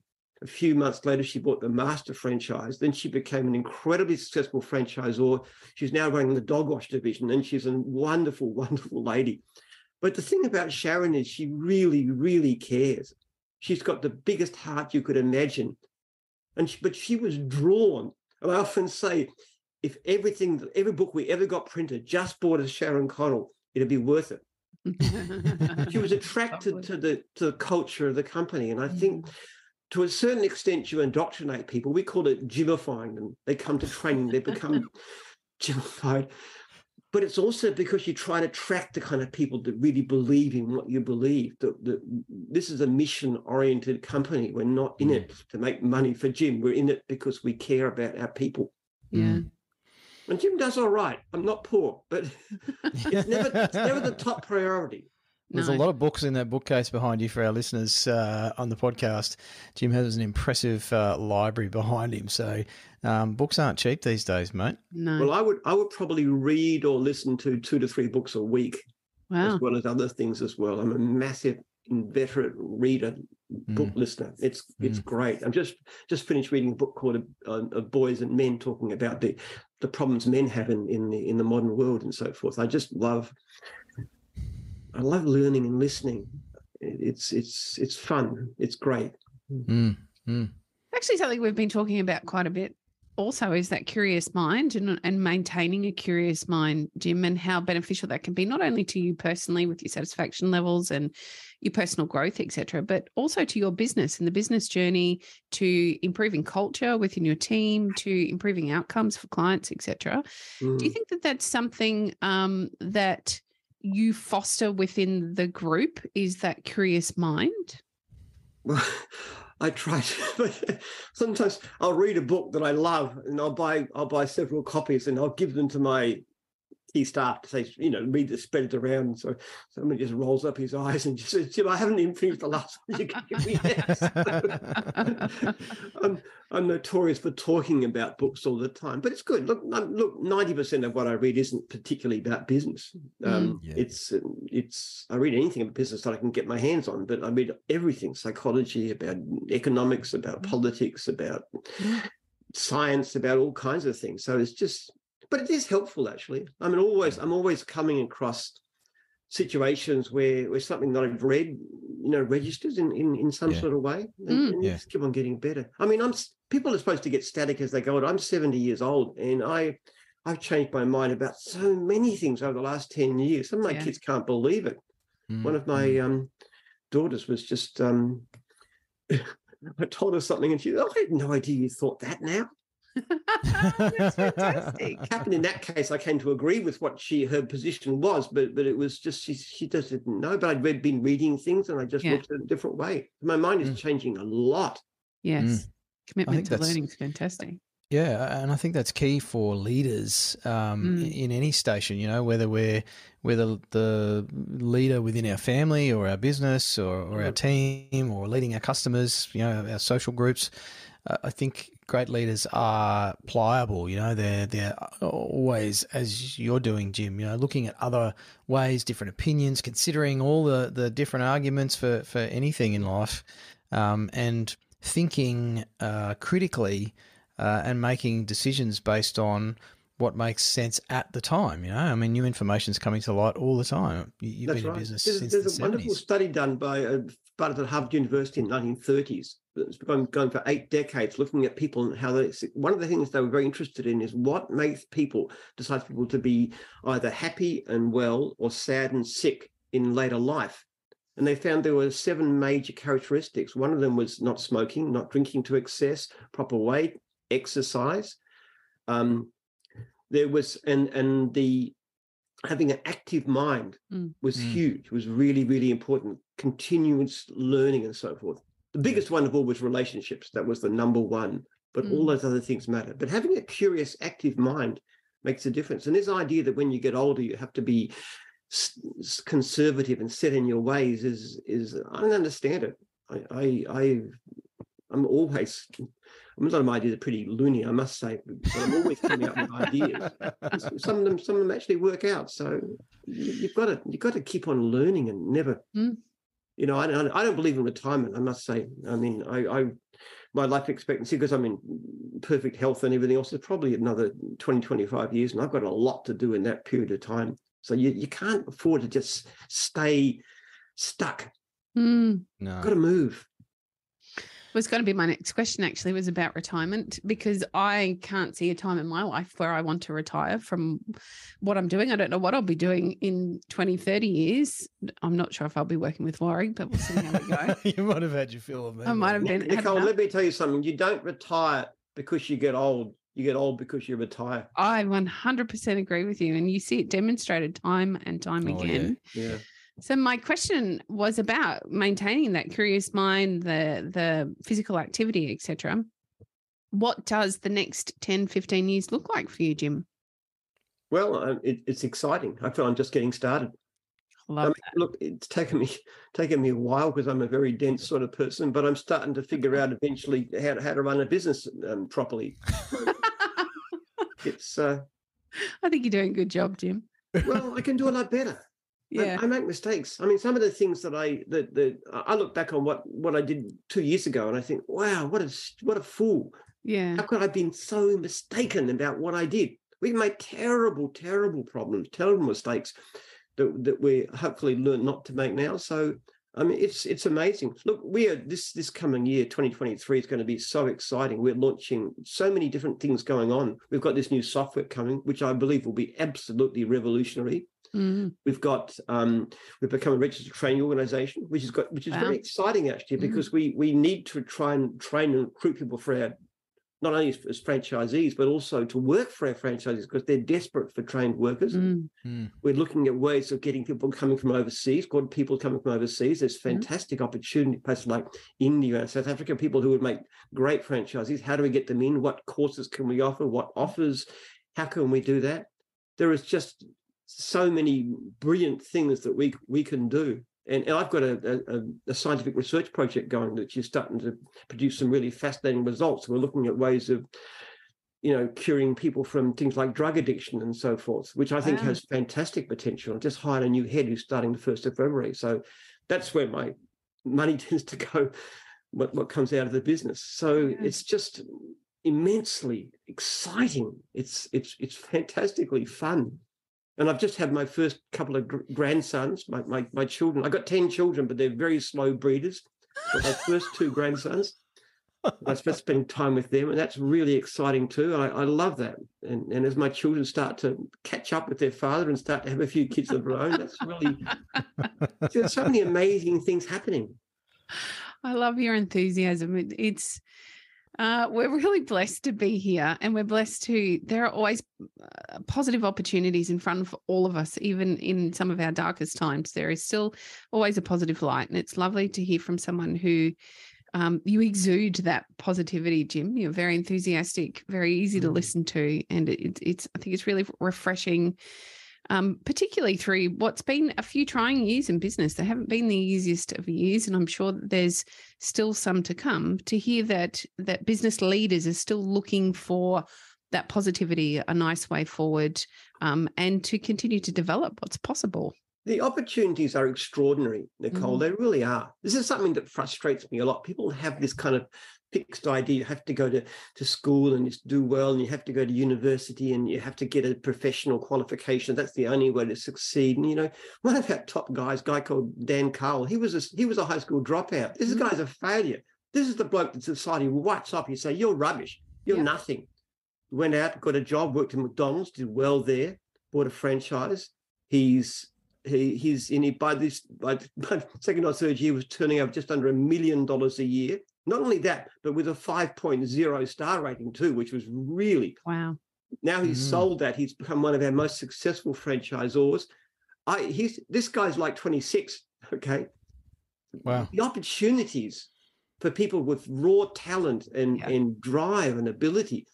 A few months later, she bought the master franchise. Then she became an incredibly successful franchisor. She's now running the dog wash division, and she's a wonderful, wonderful lady. But the thing about Sharon is she really, really cares. She's got the biggest heart you could imagine. And she, but she was drawn. And I often say, if everything, every book we ever got printed just bought as Sharon Connell, it'd be worth it. She was attracted to the to the culture of the company. And I mm. think to a certain extent you indoctrinate people. We call it Jimifying them. They come to training, they become Jimified. But it's also because you try to attract the kind of people that really believe in what you believe. That, that this is a mission-oriented company. We're not in it to make money for Jim. We're in it because we care about our people. yeah. Mm. And Jim does all right. I'm not poor, but it's never, it's never the top priority. There's No. a lot of books in that bookcase behind you for our listeners uh, on the podcast. Jim has an impressive uh, library behind him. So um, books aren't cheap these days, mate. No. Well, I would I would probably read or listen to two to three books a week. wow. as well as other things as well. I'm a massive inveterate reader, book listener. It's it's great. I'm just just finished reading a book called uh, of Boys and Men, talking about the the problems men have in in the in the modern world and so forth. I just love I love learning and listening. It's it's it's fun. It's great. Mm, mm. Actually, something we've been talking about quite a bit also is that curious mind and, and maintaining a curious mind, Jim, and how beneficial that can be, not only to you personally with your satisfaction levels and your personal growth, etc., but also to your business and the business journey to improving culture within your team, to improving outcomes for clients, etc. Do you Mm. think that that's something um, that you foster within the group is that curious mind? I try to. sometimes I'll read a book that I love, and I'll buy I'll buy several copies, and I'll give them to my key staff to say, you know, read it, spread it around. So somebody just rolls up his eyes and just says, Jim, I haven't even finished the last one you gave me yet. I'm, I'm notorious for talking about books all the time, but it's good. Look, look, 90% of what I read isn't particularly about business. Um, mm, yeah. It's, it's, I read anything about business that I can get my hands on, but I read everything, psychology, about economics, about mm. politics, about science, about all kinds of things. So it's just, but it is helpful actually. I mean, always I'm always coming across situations where where something that I've read, you know, registers in in, in some yeah. sort of way, and, mm. and yeah. just keep on getting better. I mean, I'm people are supposed to get static as they go on. I'm 70 years old, and I I've changed my mind about so many things over the last 10 years. Some of my yeah. kids can't believe it. Mm. One of my mm. um, daughters was just um, I told her something, and she, oh, I had no idea you thought that now. That's fantastic. happened in that case. I came to agree with what she her position was, but but it was just she she just didn't know. But I'd read, been reading things, and I just yeah. looked at it a different way. My mind is mm. changing a lot. Yes, mm. commitment to learning is fantastic. Yeah, and I think that's key for leaders um, mm. in any station. You know, whether we're whether the leader within our family or our business or, or our mm. team or leading our customers, you know, our social groups. Uh, I think great leaders are pliable. You know, they're they're always as you're doing, Jim. You know, looking at other ways, different opinions, considering all the the different arguments for for anything in life, um, and thinking uh, critically uh, and making decisions based on what makes sense at the time. You know, I mean, new information is coming to light all the time. You, have been right. in business there's, since there's the a 70s. wonderful study done by uh, part of the Harvard University in the 1930s. It's been going for eight decades, looking at people and how they. One of the things they were very interested in is what makes people decides people to be either happy and well or sad and sick in later life. And they found there were seven major characteristics. One of them was not smoking, not drinking to excess, proper weight, exercise. Um, there was and and the having an active mind mm. was mm. huge was really really important continuous learning and so forth the biggest one of all was relationships that was the number one but mm. all those other things matter but having a curious active mind makes a difference and this idea that when you get older you have to be conservative and set in your ways is is i don't understand it i i, I i'm always a lot of my ideas are pretty loony, I must say, but I'm always coming up with ideas. Some of them, some of them actually work out. So you've got to, you've got to keep on learning and never, mm. You know, I, I don't believe in retirement. I must say. I mean, I, I my life expectancy because I'm in perfect health and everything else is probably another 20, 25 years, and I've got a lot to do in that period of time. So you, you can't afford to just stay stuck. Mm. No. Got to move was going to be my next question actually was about retirement because I can't see a time in my life where I want to retire from what I'm doing. I don't know what I'll be doing in 20, 30 years. I'm not sure if I'll be working with Warwick, but we'll see how we go. you might have had your fill of me. I might have been. Nicole, let me tell you something. You don't retire because you get old. You get old because you retire. I 100% agree with you. And you see it demonstrated time and time oh, again. yeah. yeah so my question was about maintaining that curious mind, the the physical activity, etc. What does the next 10, 15 years look like for you, Jim? Well, um, it, it's exciting. I feel I'm just getting started. I mean, look, it's taken me taken me a while because I'm a very dense sort of person, but I'm starting to figure out eventually how to, how to run a business um, properly. it's. Uh, I think you're doing a good job, Jim. well, I can do a lot better yeah. I, I, make mistakes. I mean some of the things that i that, that i look back on what what i did two years ago and i think wow what a what a fool. Yeah. How could i have been so mistaken about what i did? We made terrible terrible problems terrible mistakes that, that we hopefully learn not to make now. So I mean, it's it's amazing. Look, we are this this coming year, 2023, is going to be so exciting. We're launching so many different things going on. We've got this new software coming, which I believe will be absolutely revolutionary. Mm. We've got um, we've become a registered training organization, which is got which is wow. very exciting actually, mm. because mm. we we need to try and train and recruit people for our not only as, as franchisees, but also to work for our franchisees because they're desperate for trained workers. Mm. Mm. We're looking at ways of getting people coming from overseas, good people coming from overseas. There's fantastic opportunity places like India and South Africa, people who would make great franchisees. How do we get them in? What courses can we offer? What offers? How can we do that? There is just so many brilliant things that we we can do. And, and I've got a, a, a scientific research project going that is starting to produce some really fascinating results. We're looking at ways of you know, curing people from things like drug addiction and so forth, which I think Wow. has fantastic potential. I just hired a new head who's starting the first of February, so that's where my money tends to go. What what comes out of the business? So Yeah. it's just immensely exciting. It's it's it's fantastically fun, and I've just had my first couple of gr- grandsons. My my my children. I've got ten children, but they're very slow breeders. But my first two grandsons. I spent spending time with them, and that's really exciting too. I, I love that. And and as my children start to catch up with their father and start to have a few kids of their own, that's really there's so many amazing things happening. I love your enthusiasm. It, it's uh, we're really blessed to be here, and we're blessed to. There are always uh, positive opportunities in front of all of us, even in some of our darkest times. There is still always a positive light, and it's lovely to hear from someone who. Um, you exude that positivity, Jim. You're very enthusiastic, very easy to Mm. listen to, and it, it's. I think it's really refreshing um, particularly through what's been a few trying years in business. They haven't been the easiest of years, and I'm sure that there's still some to come. To hear that that business leaders are still looking for that positivity, a nice way forward, um, and to continue to develop what's possible. The opportunities are extraordinary, Nicole. Mhm. They really are. This is something that frustrates me a lot. People have this kind of fixed idea. You have to go to, to school and just do well, and you have to go to university and you have to get a professional qualification. That's the only way to succeed. And you know, one of our top guys, a guy called Dan Carl, he was a, he was a high school dropout. This Mhm. guy's a failure. This is the bloke that society wipes up. You say, You're rubbish. You're Yeah. nothing. Went out, got a job, worked at McDonald's, did well there, bought a franchise. He's he he's in it by this by, by second or third year he was turning over just under a million dollars a year. Not only that, but with a 5.0 star rating too, which was really Wow. now he's Mm. sold that. He's become one of our most successful franchisors. I he's this guy's like 26. Okay. Wow. The opportunities for people with raw talent and, Yeah. and drive and ability.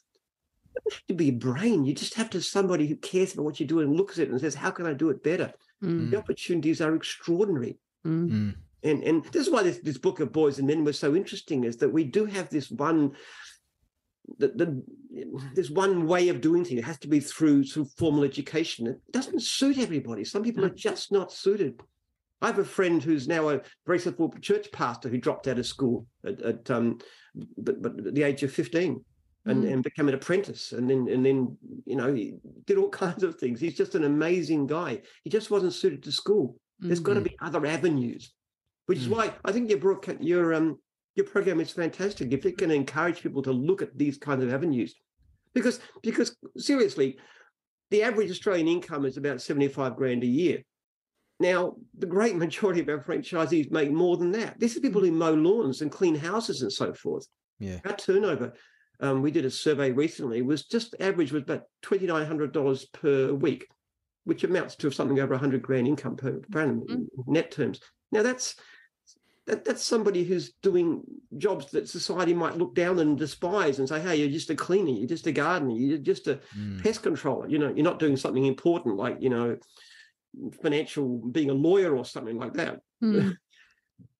You don't have to be a brain. You just have to somebody who cares about what you do and looks at it and says, How can I do it better? Mm, The opportunities are extraordinary. mm, Mm. And and this is why this, this book of boys and men was so interesting, is that we do have this one the, the there's one way of doing things. It has to be through through formal education. It doesn't suit everybody. Some people are just not suited. I have a friend who's now a very successful church pastor who dropped out of school at, at um but, but at the age of 15 and, Mm. and became an apprentice and then and then you know he did all kinds of things. He's just an amazing guy. He just wasn't suited to school. There's got to be other avenues, which is Mm. why I think your broadcast, your um your program is fantastic. If it can encourage people to look at these kinds of avenues, because because seriously, the average Australian income is about seventy five grand a year. Now, the great majority of our franchisees make more than that. This is people who mow lawns and clean houses and so forth. Yeah. Our turnover, um, we did a survey recently, was just average was about twenty nine hundred dollars per week, which amounts to something over hundred grand income per, per annum in net terms. Now that's that, that's somebody who's doing jobs that society might look down and despise and say, "Hey, you're just a cleaner, you're just a gardener, you're just a Mm. pest controller. You know, you're not doing something important like you know, financial, being a lawyer or something like that." Mm.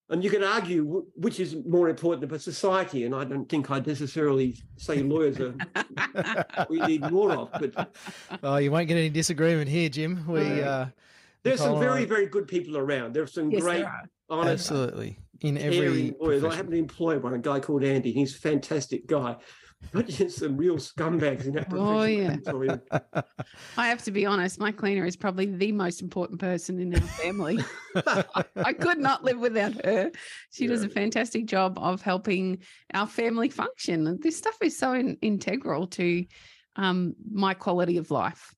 And you can argue wh- which is more important for society, and I don't think I'd necessarily say lawyers are we need more of, but oh, you won't get any disagreement here, Jim. We No. uh, there's some Nicole and I- very, very good people around. There's some Yes, great, are. honest, absolutely in every caring lawyers. I happen to employ one, a guy called Andy. He's a fantastic guy. But there's some real scumbags in that profession. Oh, I yeah. I have to be honest, my cleaner is probably the most important person in our family. I could not live without her. She does a fantastic job of helping our family function. This stuff is so in, integral to um, my quality of life.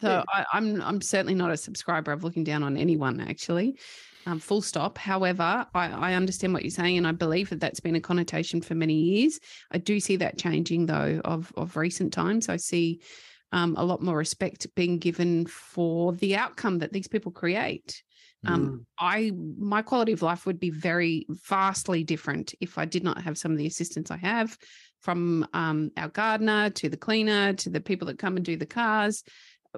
So Yeah. I, I'm I'm certainly not a subscriber of looking down on anyone actually. Um, full stop. However, I, I understand what you're saying, and I believe that that's been a connotation for many years. I do see that changing though of of recent times. I see um, a lot more respect being given for the outcome that these people create. Um, I my quality of life would be very vastly different if I did not have some of the assistance I have, from um, our gardener to the cleaner to the people that come and do the cars.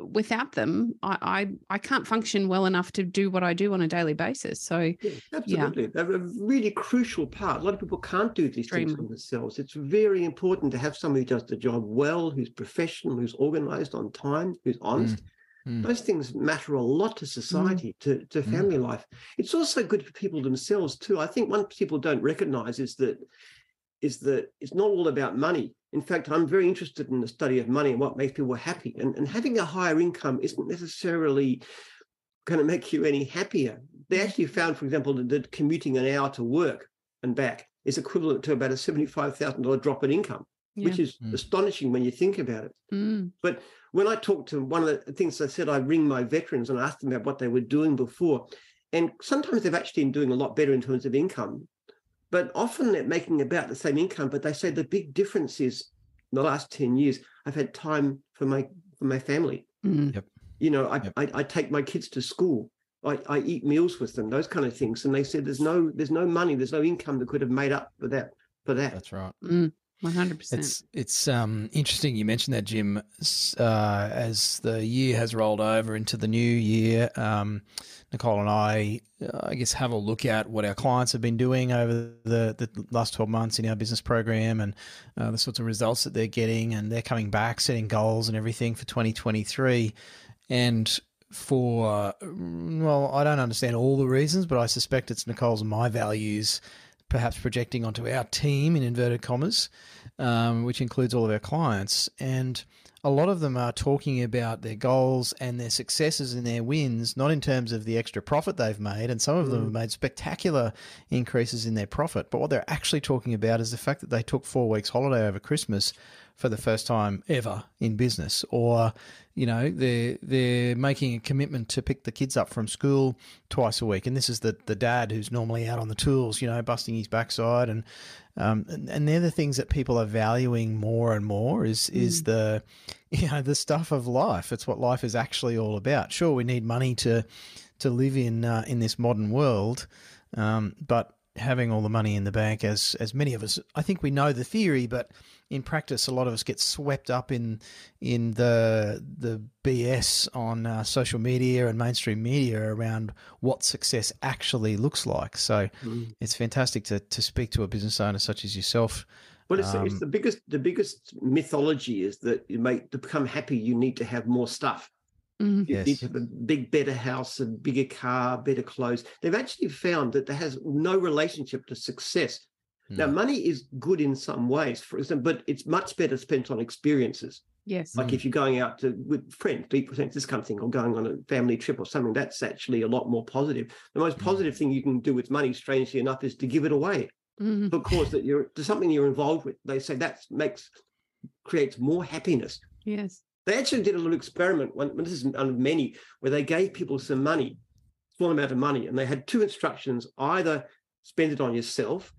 Without them, I, I I can't function well enough to do what I do on a daily basis. So Yeah, absolutely. They're a really crucial part. A lot of people can't do these things for themselves. It's very important to have somebody who does the job well, who's professional, who's organized on time, who's honest. Mm. Those things matter a lot to society, to, to Mm. family life. It's also good for people themselves too. I think one people don't recognize is that is that it's not all about money. In fact, I'm very interested in the study of money and what makes people happy. And, and having a higher income isn't necessarily going to make you any happier. They actually found, for example, that, that commuting an hour to work and back is equivalent to about a $75,000 drop in income, which is Mm. astonishing when you think about it. mm, But when I talked to one of the things I said, I ring my veterans and ask them about what they were doing before. And sometimes they've actually been doing a lot better in terms of income, but often they're making about the same income. But they say the big difference is in the last 10 years, I've had time for my for my family. mm, You know, I, Yep. I, I take my kids to school. I, I eat meals with them, those kind of things. And they said there's no there's no money, there's no income that could have made up for that for that. That's right. mm, 100%. It's it's um, interesting you mentioned that, Jim. Uh, as the year has rolled over into the new year, um, Nicole and I, uh, I guess, have a look at what our clients have been doing over the, the last twelve months in our business program and uh, the sorts of results that they're getting, and they're coming back, setting goals and everything for twenty twenty three, and for well, I don't understand all the reasons, but I suspect it's Nicole's and my values perhaps projecting onto our team in inverted commas, um, which includes all of our clients. And a lot of them are talking about their goals and their successes and their wins, not in terms of the extra profit they've made. And some of them have made spectacular increases in their profit. But what they're actually talking about is the fact that they took four weeks holiday over Christmas for the first time ever in business, or you know they're they're making a commitment to pick the kids up from school twice a week, and this is the the dad who's normally out on the tools, you know, busting his backside, and um, and, and they're the things that people are valuing more and more is is the you know the stuff of life. It's what life is actually all about. Sure, we need money to to live in uh, in this modern world, um, but having all the money in the bank, as as many of us, I think we know the theory, but in practice, a lot of us get swept up in in the the BS on uh, social media and mainstream media around what success actually looks like. So Mm. it's fantastic to to speak to a business owner such as yourself. Well, it's, it's Um, the biggest the biggest mythology is that you make to become happy, you need to have more stuff. mm, You Yes. need to have a big, better house, a bigger car, better clothes. They've actually found that that has no relationship to success. Now, Mm. money is good in some ways, for example, but it's much better spent on experiences. yes. Like if you're going out to with friends, to eat this kind of thing, or going on a family trip or something, that's actually a lot more positive. The most Mm. positive thing you can do with money, strangely enough, is to give it away Mhm. because that you're to something you're involved with. They say that makes creates more happiness. Yes. They actually did a little experiment. One, this is one of many, where they gave people some money, small amount of money, and they had two instructions: either spend it on yourself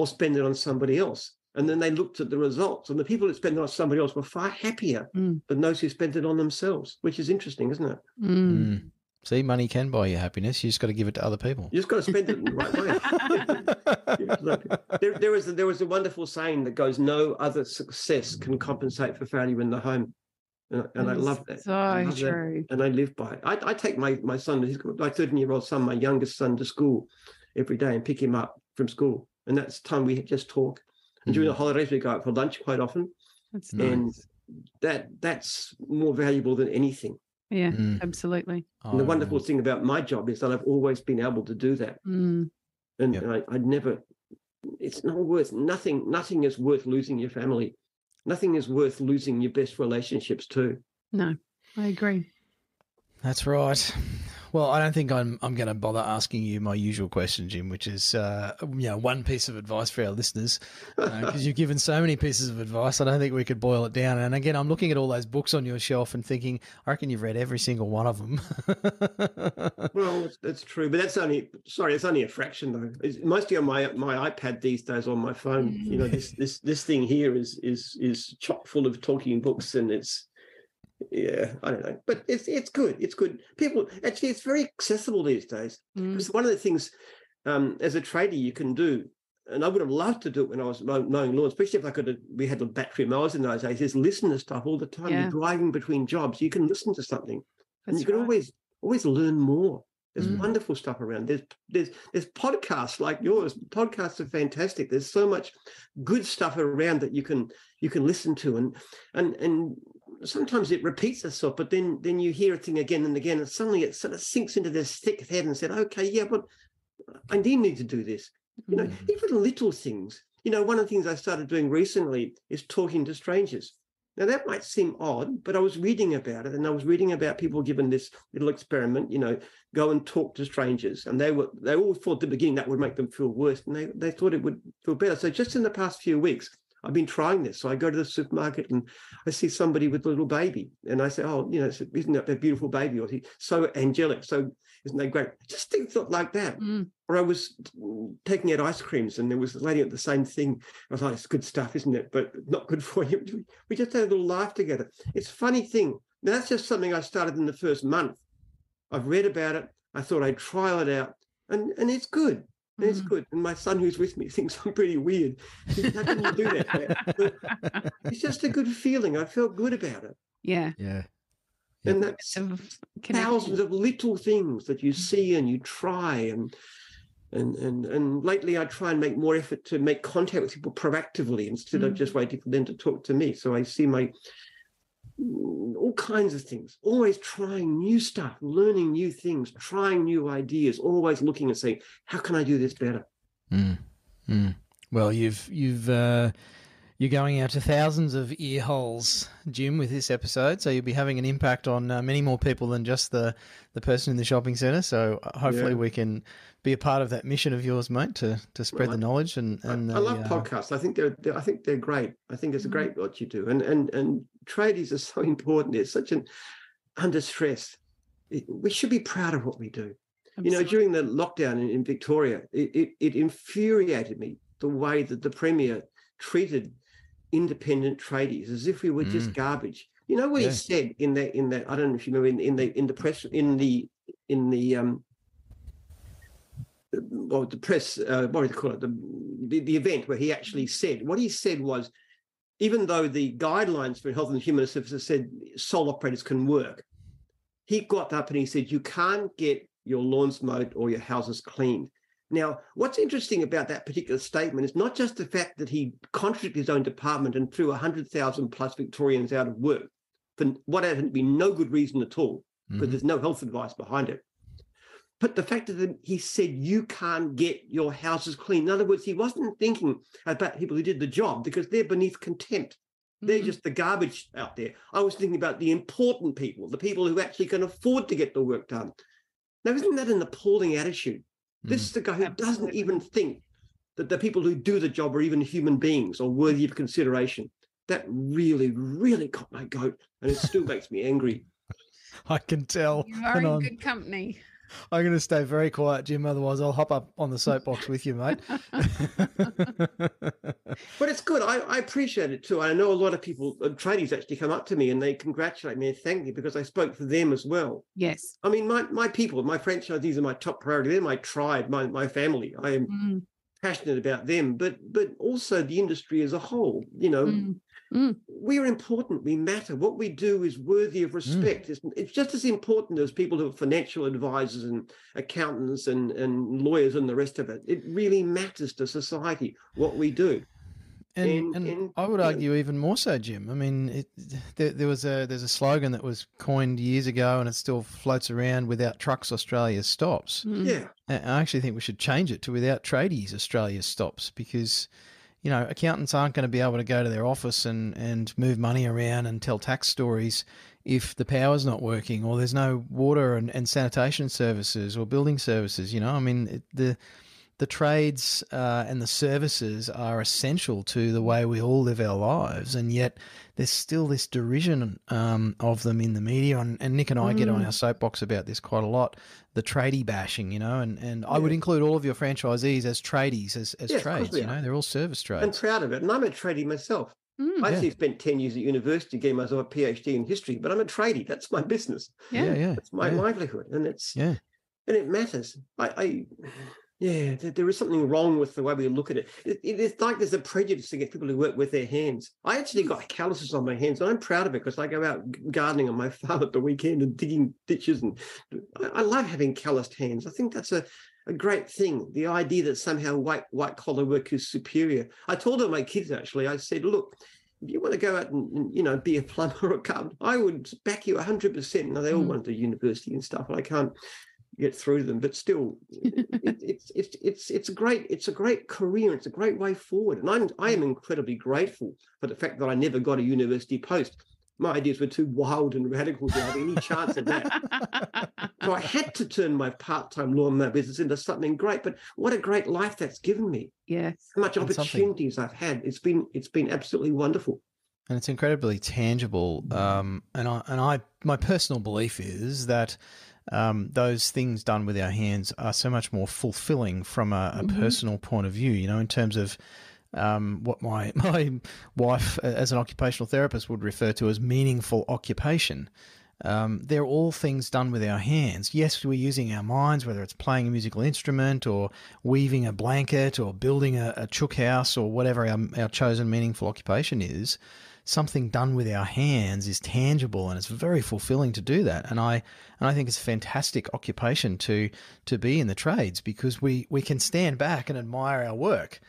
or spend it on somebody else. And then they looked at the results, and the people that spent it on somebody else were far happier Mm. than those who spent it on themselves, which is interesting, isn't it? Mm. Mm. See, money can buy you happiness. You just got to give it to other people. You just got to spend it in the right way. There, there was a, there was a wonderful saying that goes, "No other success can compensate for failure in the home," and, and I love that. So I love that. true. and I live by it. I, I take my my son, he's got my 13 year old son, my youngest son, to school every day and pick him up from school, and that's time we just talk. And during the holidays, we go out for lunch quite often, That's Nice. and nice. that that's more valuable than anything. Yeah, Mm. absolutely. And the Oh, wonderful thing about my job is that I've always been able to do that, Mm. and, Yep. I, I'd never. It's not worth nothing. Nothing is worth losing your family. Nothing is worth losing your best relationships too. No, I agree. That's right. Well, I don't think I'm I'm going to bother asking you my usual question, Jim, which is uh, you know one piece of advice for our listeners because uh, you've given so many pieces of advice. I don't think we could boil it down. And again, I'm looking at all those books on your shelf and thinking, I reckon you've read every single one of them. well, that's true, but that's only sorry, it's only a fraction though. It's mostly on my my iPad these days on my phone. You know, this this this thing here is is is chock full of talking books, and it's yeah, I don't know, but it's it's good. It's good. People actually, it's very accessible these days. Because mm. one of the things um, as a trader you can do, and I would have loved to do it when I was mowing lawn, especially if I could. Have, we had the battery mowers in those days. Is listen to stuff all the time. Yeah. You're driving between jobs, you can listen to something, That's and you can always always learn more. There's mm. wonderful stuff around. There's there's there's podcasts like yours. Podcasts are fantastic. There's so much good stuff around that you can you can listen to, and and and sometimes it repeats itself, but then then you hear a thing again and again, and suddenly it sort of sinks into this thick head and said, okay, yeah, but I do need to do this. You know, mm. even little things. You know, one of the things I started doing recently is talking to strangers. Now that might seem odd, but I was reading about it, and I was reading about people given this little experiment. You know, go and talk to strangers, and they were they all thought at the beginning that would make them feel worse, and they they thought it would feel better. So just in the past few weeks, I've been trying this. So I go to the supermarket and I see somebody with a little baby, and I say, "Oh, you know, isn't that a beautiful baby?" Or so angelic. So isn't that great? Just think thought like that. Mm. Or I was taking out ice creams, and there was a lady at the same thing. I was like, "It's good stuff, isn't it?" But not good for you. We just had a little laugh together. It's a funny thing. Now, that's just something I started in the first month. I've read about it. I thought I'd trial it out, and and it's good. It's mm. good. And my son, who's with me, thinks I'm pretty weird. How can you do that? it's just a good feeling. I felt good about it. Yeah. Yeah. And that's thousands of little things that you see and you try and and and and lately I try and make more effort to make contact with people proactively instead mm. of just waiting for them to talk to me. So I see my all kinds of things, always trying new stuff, learning new things, trying new ideas, always looking and saying, how can I do this better? Mm. Mm. Well, you've you've uh, you're going out to thousands of ear holes, Jim, with this episode. So you'll be having an impact on uh, many more people than just the the person in the shopping centre. So hopefully yeah. we can be a part of that mission of yours, mate, to to spread well, the knowledge and and I, I love uh, podcasts. I think they're, they're, I think they're great. I think it's a mm-hmm. great what you do, and and and tradies are so important. It's such an under stress. we should be proud of what we do. You know, during the lockdown in, in Victoria, it, it, it infuriated me the way that the premier treated independent tradies as if we were mm. just garbage. You know what he said in that in that I don't know if you remember in, in the in the press in the in the um or the press, uh, what do you call it, the, the, the event where he actually said, what he said was, even though the guidelines for health and human services said sole operators can work, he got up and he said, you can't get your lawns mowed or your houses cleaned. Now, what's interesting about that particular statement is not just the fact that he contradicted his own department and threw 100,000 plus Victorians out of work for what had been no good reason at all, mm-hmm. but there's no health advice behind it. But the fact that he said you can't get your houses clean. In other words, he wasn't thinking about people who did the job because they're beneath contempt. They're mm-hmm. just the garbage out there. I was thinking about the important people, the people who actually can afford to get the work done. Now, isn't that an appalling attitude? This is the guy who Absolutely. doesn't even think that the people who do the job are even human beings or worthy of consideration. That really, really got my goat, and it still makes me angry. I can tell. You are in good company. I'm going to stay very quiet, Jim. Otherwise, I'll hop up on the soapbox with you, mate. but it's good. I, I, appreciate it too. I know a lot of people, uh, tradies, actually come up to me and they congratulate me and thank me because I spoke for them as well. Yes. I mean, my my people, my franchisees are my top priority. They're my tribe, my my family. I am mm. Passionate about them, but but also the industry as a whole. You know. Mm Mm. We are important. We matter. What we do is worthy of mm. respect. Mm. It's, it's, just as important as people who are financial advisors and accountants and, and lawyers and the rest of it. It really matters to society what we do. And, and, and, and I would argue know, even more so, Jim. I mean, it, there, there, was a there's a slogan that was coined years ago, and it still floats around. Without trucks, Australia stops. Mm. Yeah, I actually think we should change it to without tradies, Australia stops, because you know, accountants aren't going to be able to go to their office and, and move money around and tell tax stories if the power's not working or there's no water and, and sanitation services or building services. You know, I mean, it, the the trades uh, and the services are essential to the way we all live our lives, and yet there's still this derision um, of them in the media. And, and Nick and I mm. get on mm. our soapbox about this quite a lot the tradie bashing, you know, and, and yeah. I would include all of your franchisees as tradies, as, as yes, trades, you know, they're all service trades. I'm proud of it. And I'm a tradie myself. Mm, I actually yeah. spent 10 years at university getting myself a PhD in history, but I'm a tradie. That's my business. Yeah, yeah. It's my yeah. livelihood. And it's yeah. And it matters. I, I yeah, there is something wrong with the way we look at it. It's like there's a prejudice against people who work with their hands. I actually got calluses on my hands, and I'm proud of it because I go out gardening on my farm at the weekend and digging ditches, and I love having calloused hands. I think that's a, a great thing. The idea that somehow white white collar work is superior. I told all my kids actually. I said, look, if you want to go out and, you know be a plumber or a carpenter, I would back you 100%. Now they all mm. went to university and stuff, and I can't get through them but still it, it's it's it's it's a great it's a great career it's a great way forward and i'm i am incredibly grateful for the fact that i never got a university post. My ideas were too wild and radical to have any chance of that. So i had to turn my part-time lawnmower business into something great but what a great life that's given me. Yes. How much opportunities i've had. It's been it's been absolutely wonderful. And it's incredibly tangible um, and i and i my personal belief is that um, those things done with our hands are so much more fulfilling from a, a mm-hmm. personal point of view. You know, in terms of um, what my my wife, as an occupational therapist, would refer to as meaningful occupation. Um, they're all things done with our hands. Yes, we're using our minds, whether it's playing a musical instrument or weaving a blanket or building a, a chook house or whatever our, our chosen meaningful occupation is something done with our hands is tangible and it's very fulfilling to do that. And I and I think it's a fantastic occupation to to be in the trades because we we can stand back and admire our work.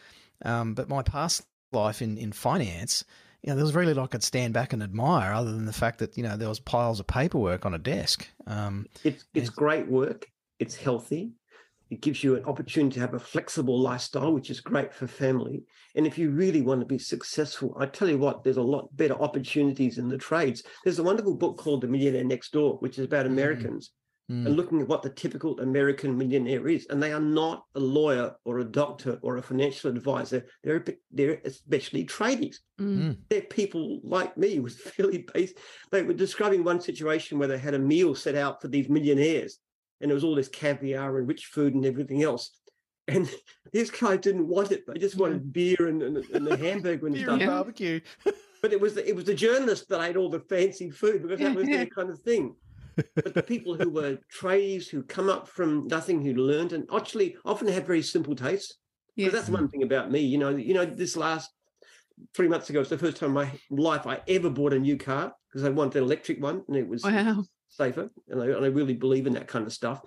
Um, but my past life in in finance, you know, there was very little I could stand back and admire other than the fact that you know there was piles of paperwork on a desk. Um, it's it's great work. It's healthy. It gives you an opportunity to have a flexible lifestyle, which is great for family. And if you really want to be successful, I tell you what, there's a lot better opportunities in the trades. There's a wonderful book called The Millionaire Next Door, which is about mm. Americans mm. and looking at what the typical American millionaire is. And they are not a lawyer or a doctor or a financial advisor. They're they're especially tradies. Mm. mm. They're people like me with fairly base. They were describing one situation where they had a meal set out for these millionaires and there was all this caviar and rich food and everything else. And this guy didn't want it. They just wanted beer and, and, and the hamburger and beer stuff. And barbecue. but it was the, it was the journalist that ate all the fancy food because that was their kind of thing. but the people who were tradies who come up from nothing, who learned and actually often have very simple tastes. Because yes. that's one thing about me. You know, you know, this last three months ago, it's the first time in my life I ever bought a new car because I wanted an electric one, and it was wow safer, and I, and I really believe in that kind of stuff.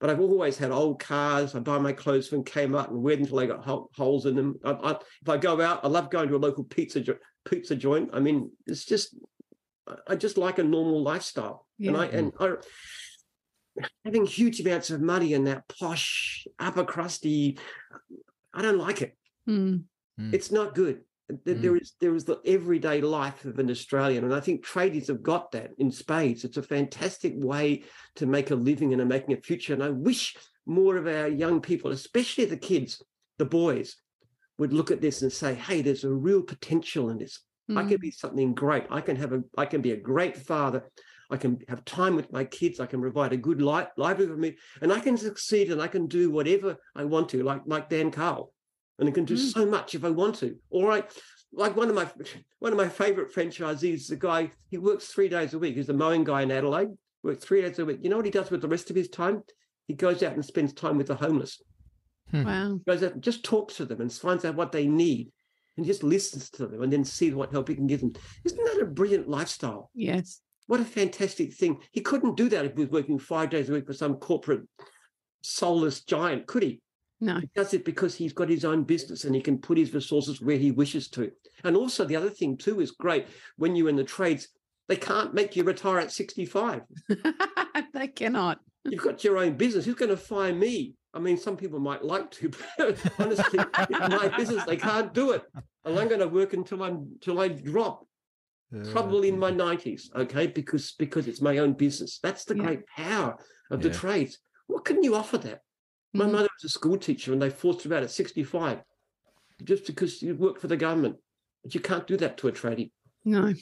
But I've always had old cars. I buy my clothes from Kmart and wear them until they got holes in them. I, I, if I go out, I love going to a local pizza pizza joint. I mean, it's just I just like a normal lifestyle, yeah. and I and I having huge amounts of money in that posh upper crusty. I don't like it. Mm. It's not good. Mm. There is there is the everyday life of an Australian, and I think tradies have got that in spades. It's a fantastic way to make a living and making a future. And I wish more of our young people, especially the kids, the boys, would look at this and say, "Hey, there's a real potential in this. Mm. I can be something great. I can have a I can be a great father. I can have time with my kids. I can provide a good life, livelihood for me, and I can succeed and I can do whatever I want to, like like Dan Carl and I can do mm. so much if I want to. All right. Like one of my one of my favorite franchisees is a guy, he works three days a week. He's a mowing guy in Adelaide, works three days a week. You know what he does with the rest of his time? He goes out and spends time with the homeless. Hmm. Wow. He goes out and just talks to them and finds out what they need and just listens to them and then sees what help he can give them. Isn't that a brilliant lifestyle? Yes. What a fantastic thing. He couldn't do that if he was working five days a week for some corporate soulless giant, could he? No. He does it because he's got his own business and he can put his resources where he wishes to. And also, the other thing, too, is great when you're in the trades, they can't make you retire at 65. they cannot. You've got your own business. Who's going to fire me? I mean, some people might like to, but honestly, in my business, they can't do it. And I'm going to work until I'm until I drop. probably in my 90s, okay, because because it's my own business. That's the Yeah. great power of the trades. What can you offer that? My Mhm. mother was a school teacher and they forced her out at 65 just because you worked for the government. But you can't do that to a tradie. No.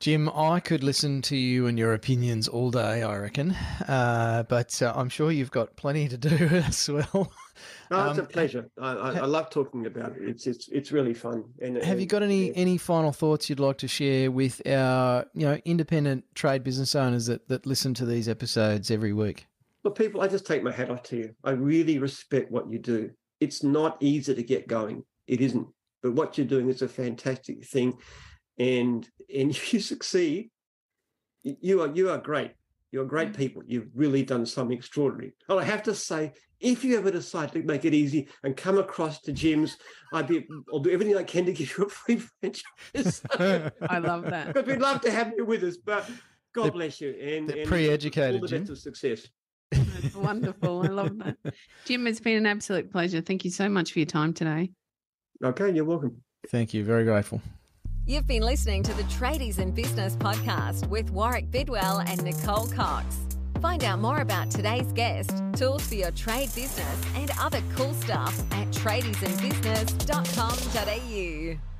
Jim, I could listen to you and your opinions all day, I reckon. Uh, but uh, I'm sure you've got plenty to do as well. No, it's a Um, pleasure. I, I, I love talking about it. It's it's it's really fun. And Have you got any yeah. any final thoughts you'd like to share with our you know independent trade business owners that that listen to these episodes every week? Well, people, I just take my hat off to you. I really respect what you do. It's not easy to get going. It isn't. But what you're doing is a fantastic thing. And and if you succeed, you are you are great. You're great mm. people. You've really done something extraordinary. And I have to say, if you ever decide to make it easy and come across to Jim's, I'd be I'll do everything I can to give you a free franchise. I love that. Because we'd love to have you with us. But God They're- bless you. And, and pre-educated, All the best of success. That's wonderful. I love that. Jim, it's been an absolute pleasure. Thank you so much for your time today. Okay, you're welcome. Thank you, very grateful. You've been listening to the Tradies in Business podcast with Warwick Bidwell and Nicole Cox. Find out more about today's guest, tools for your trade business, and other cool stuff at tradiesinbusiness.com.au.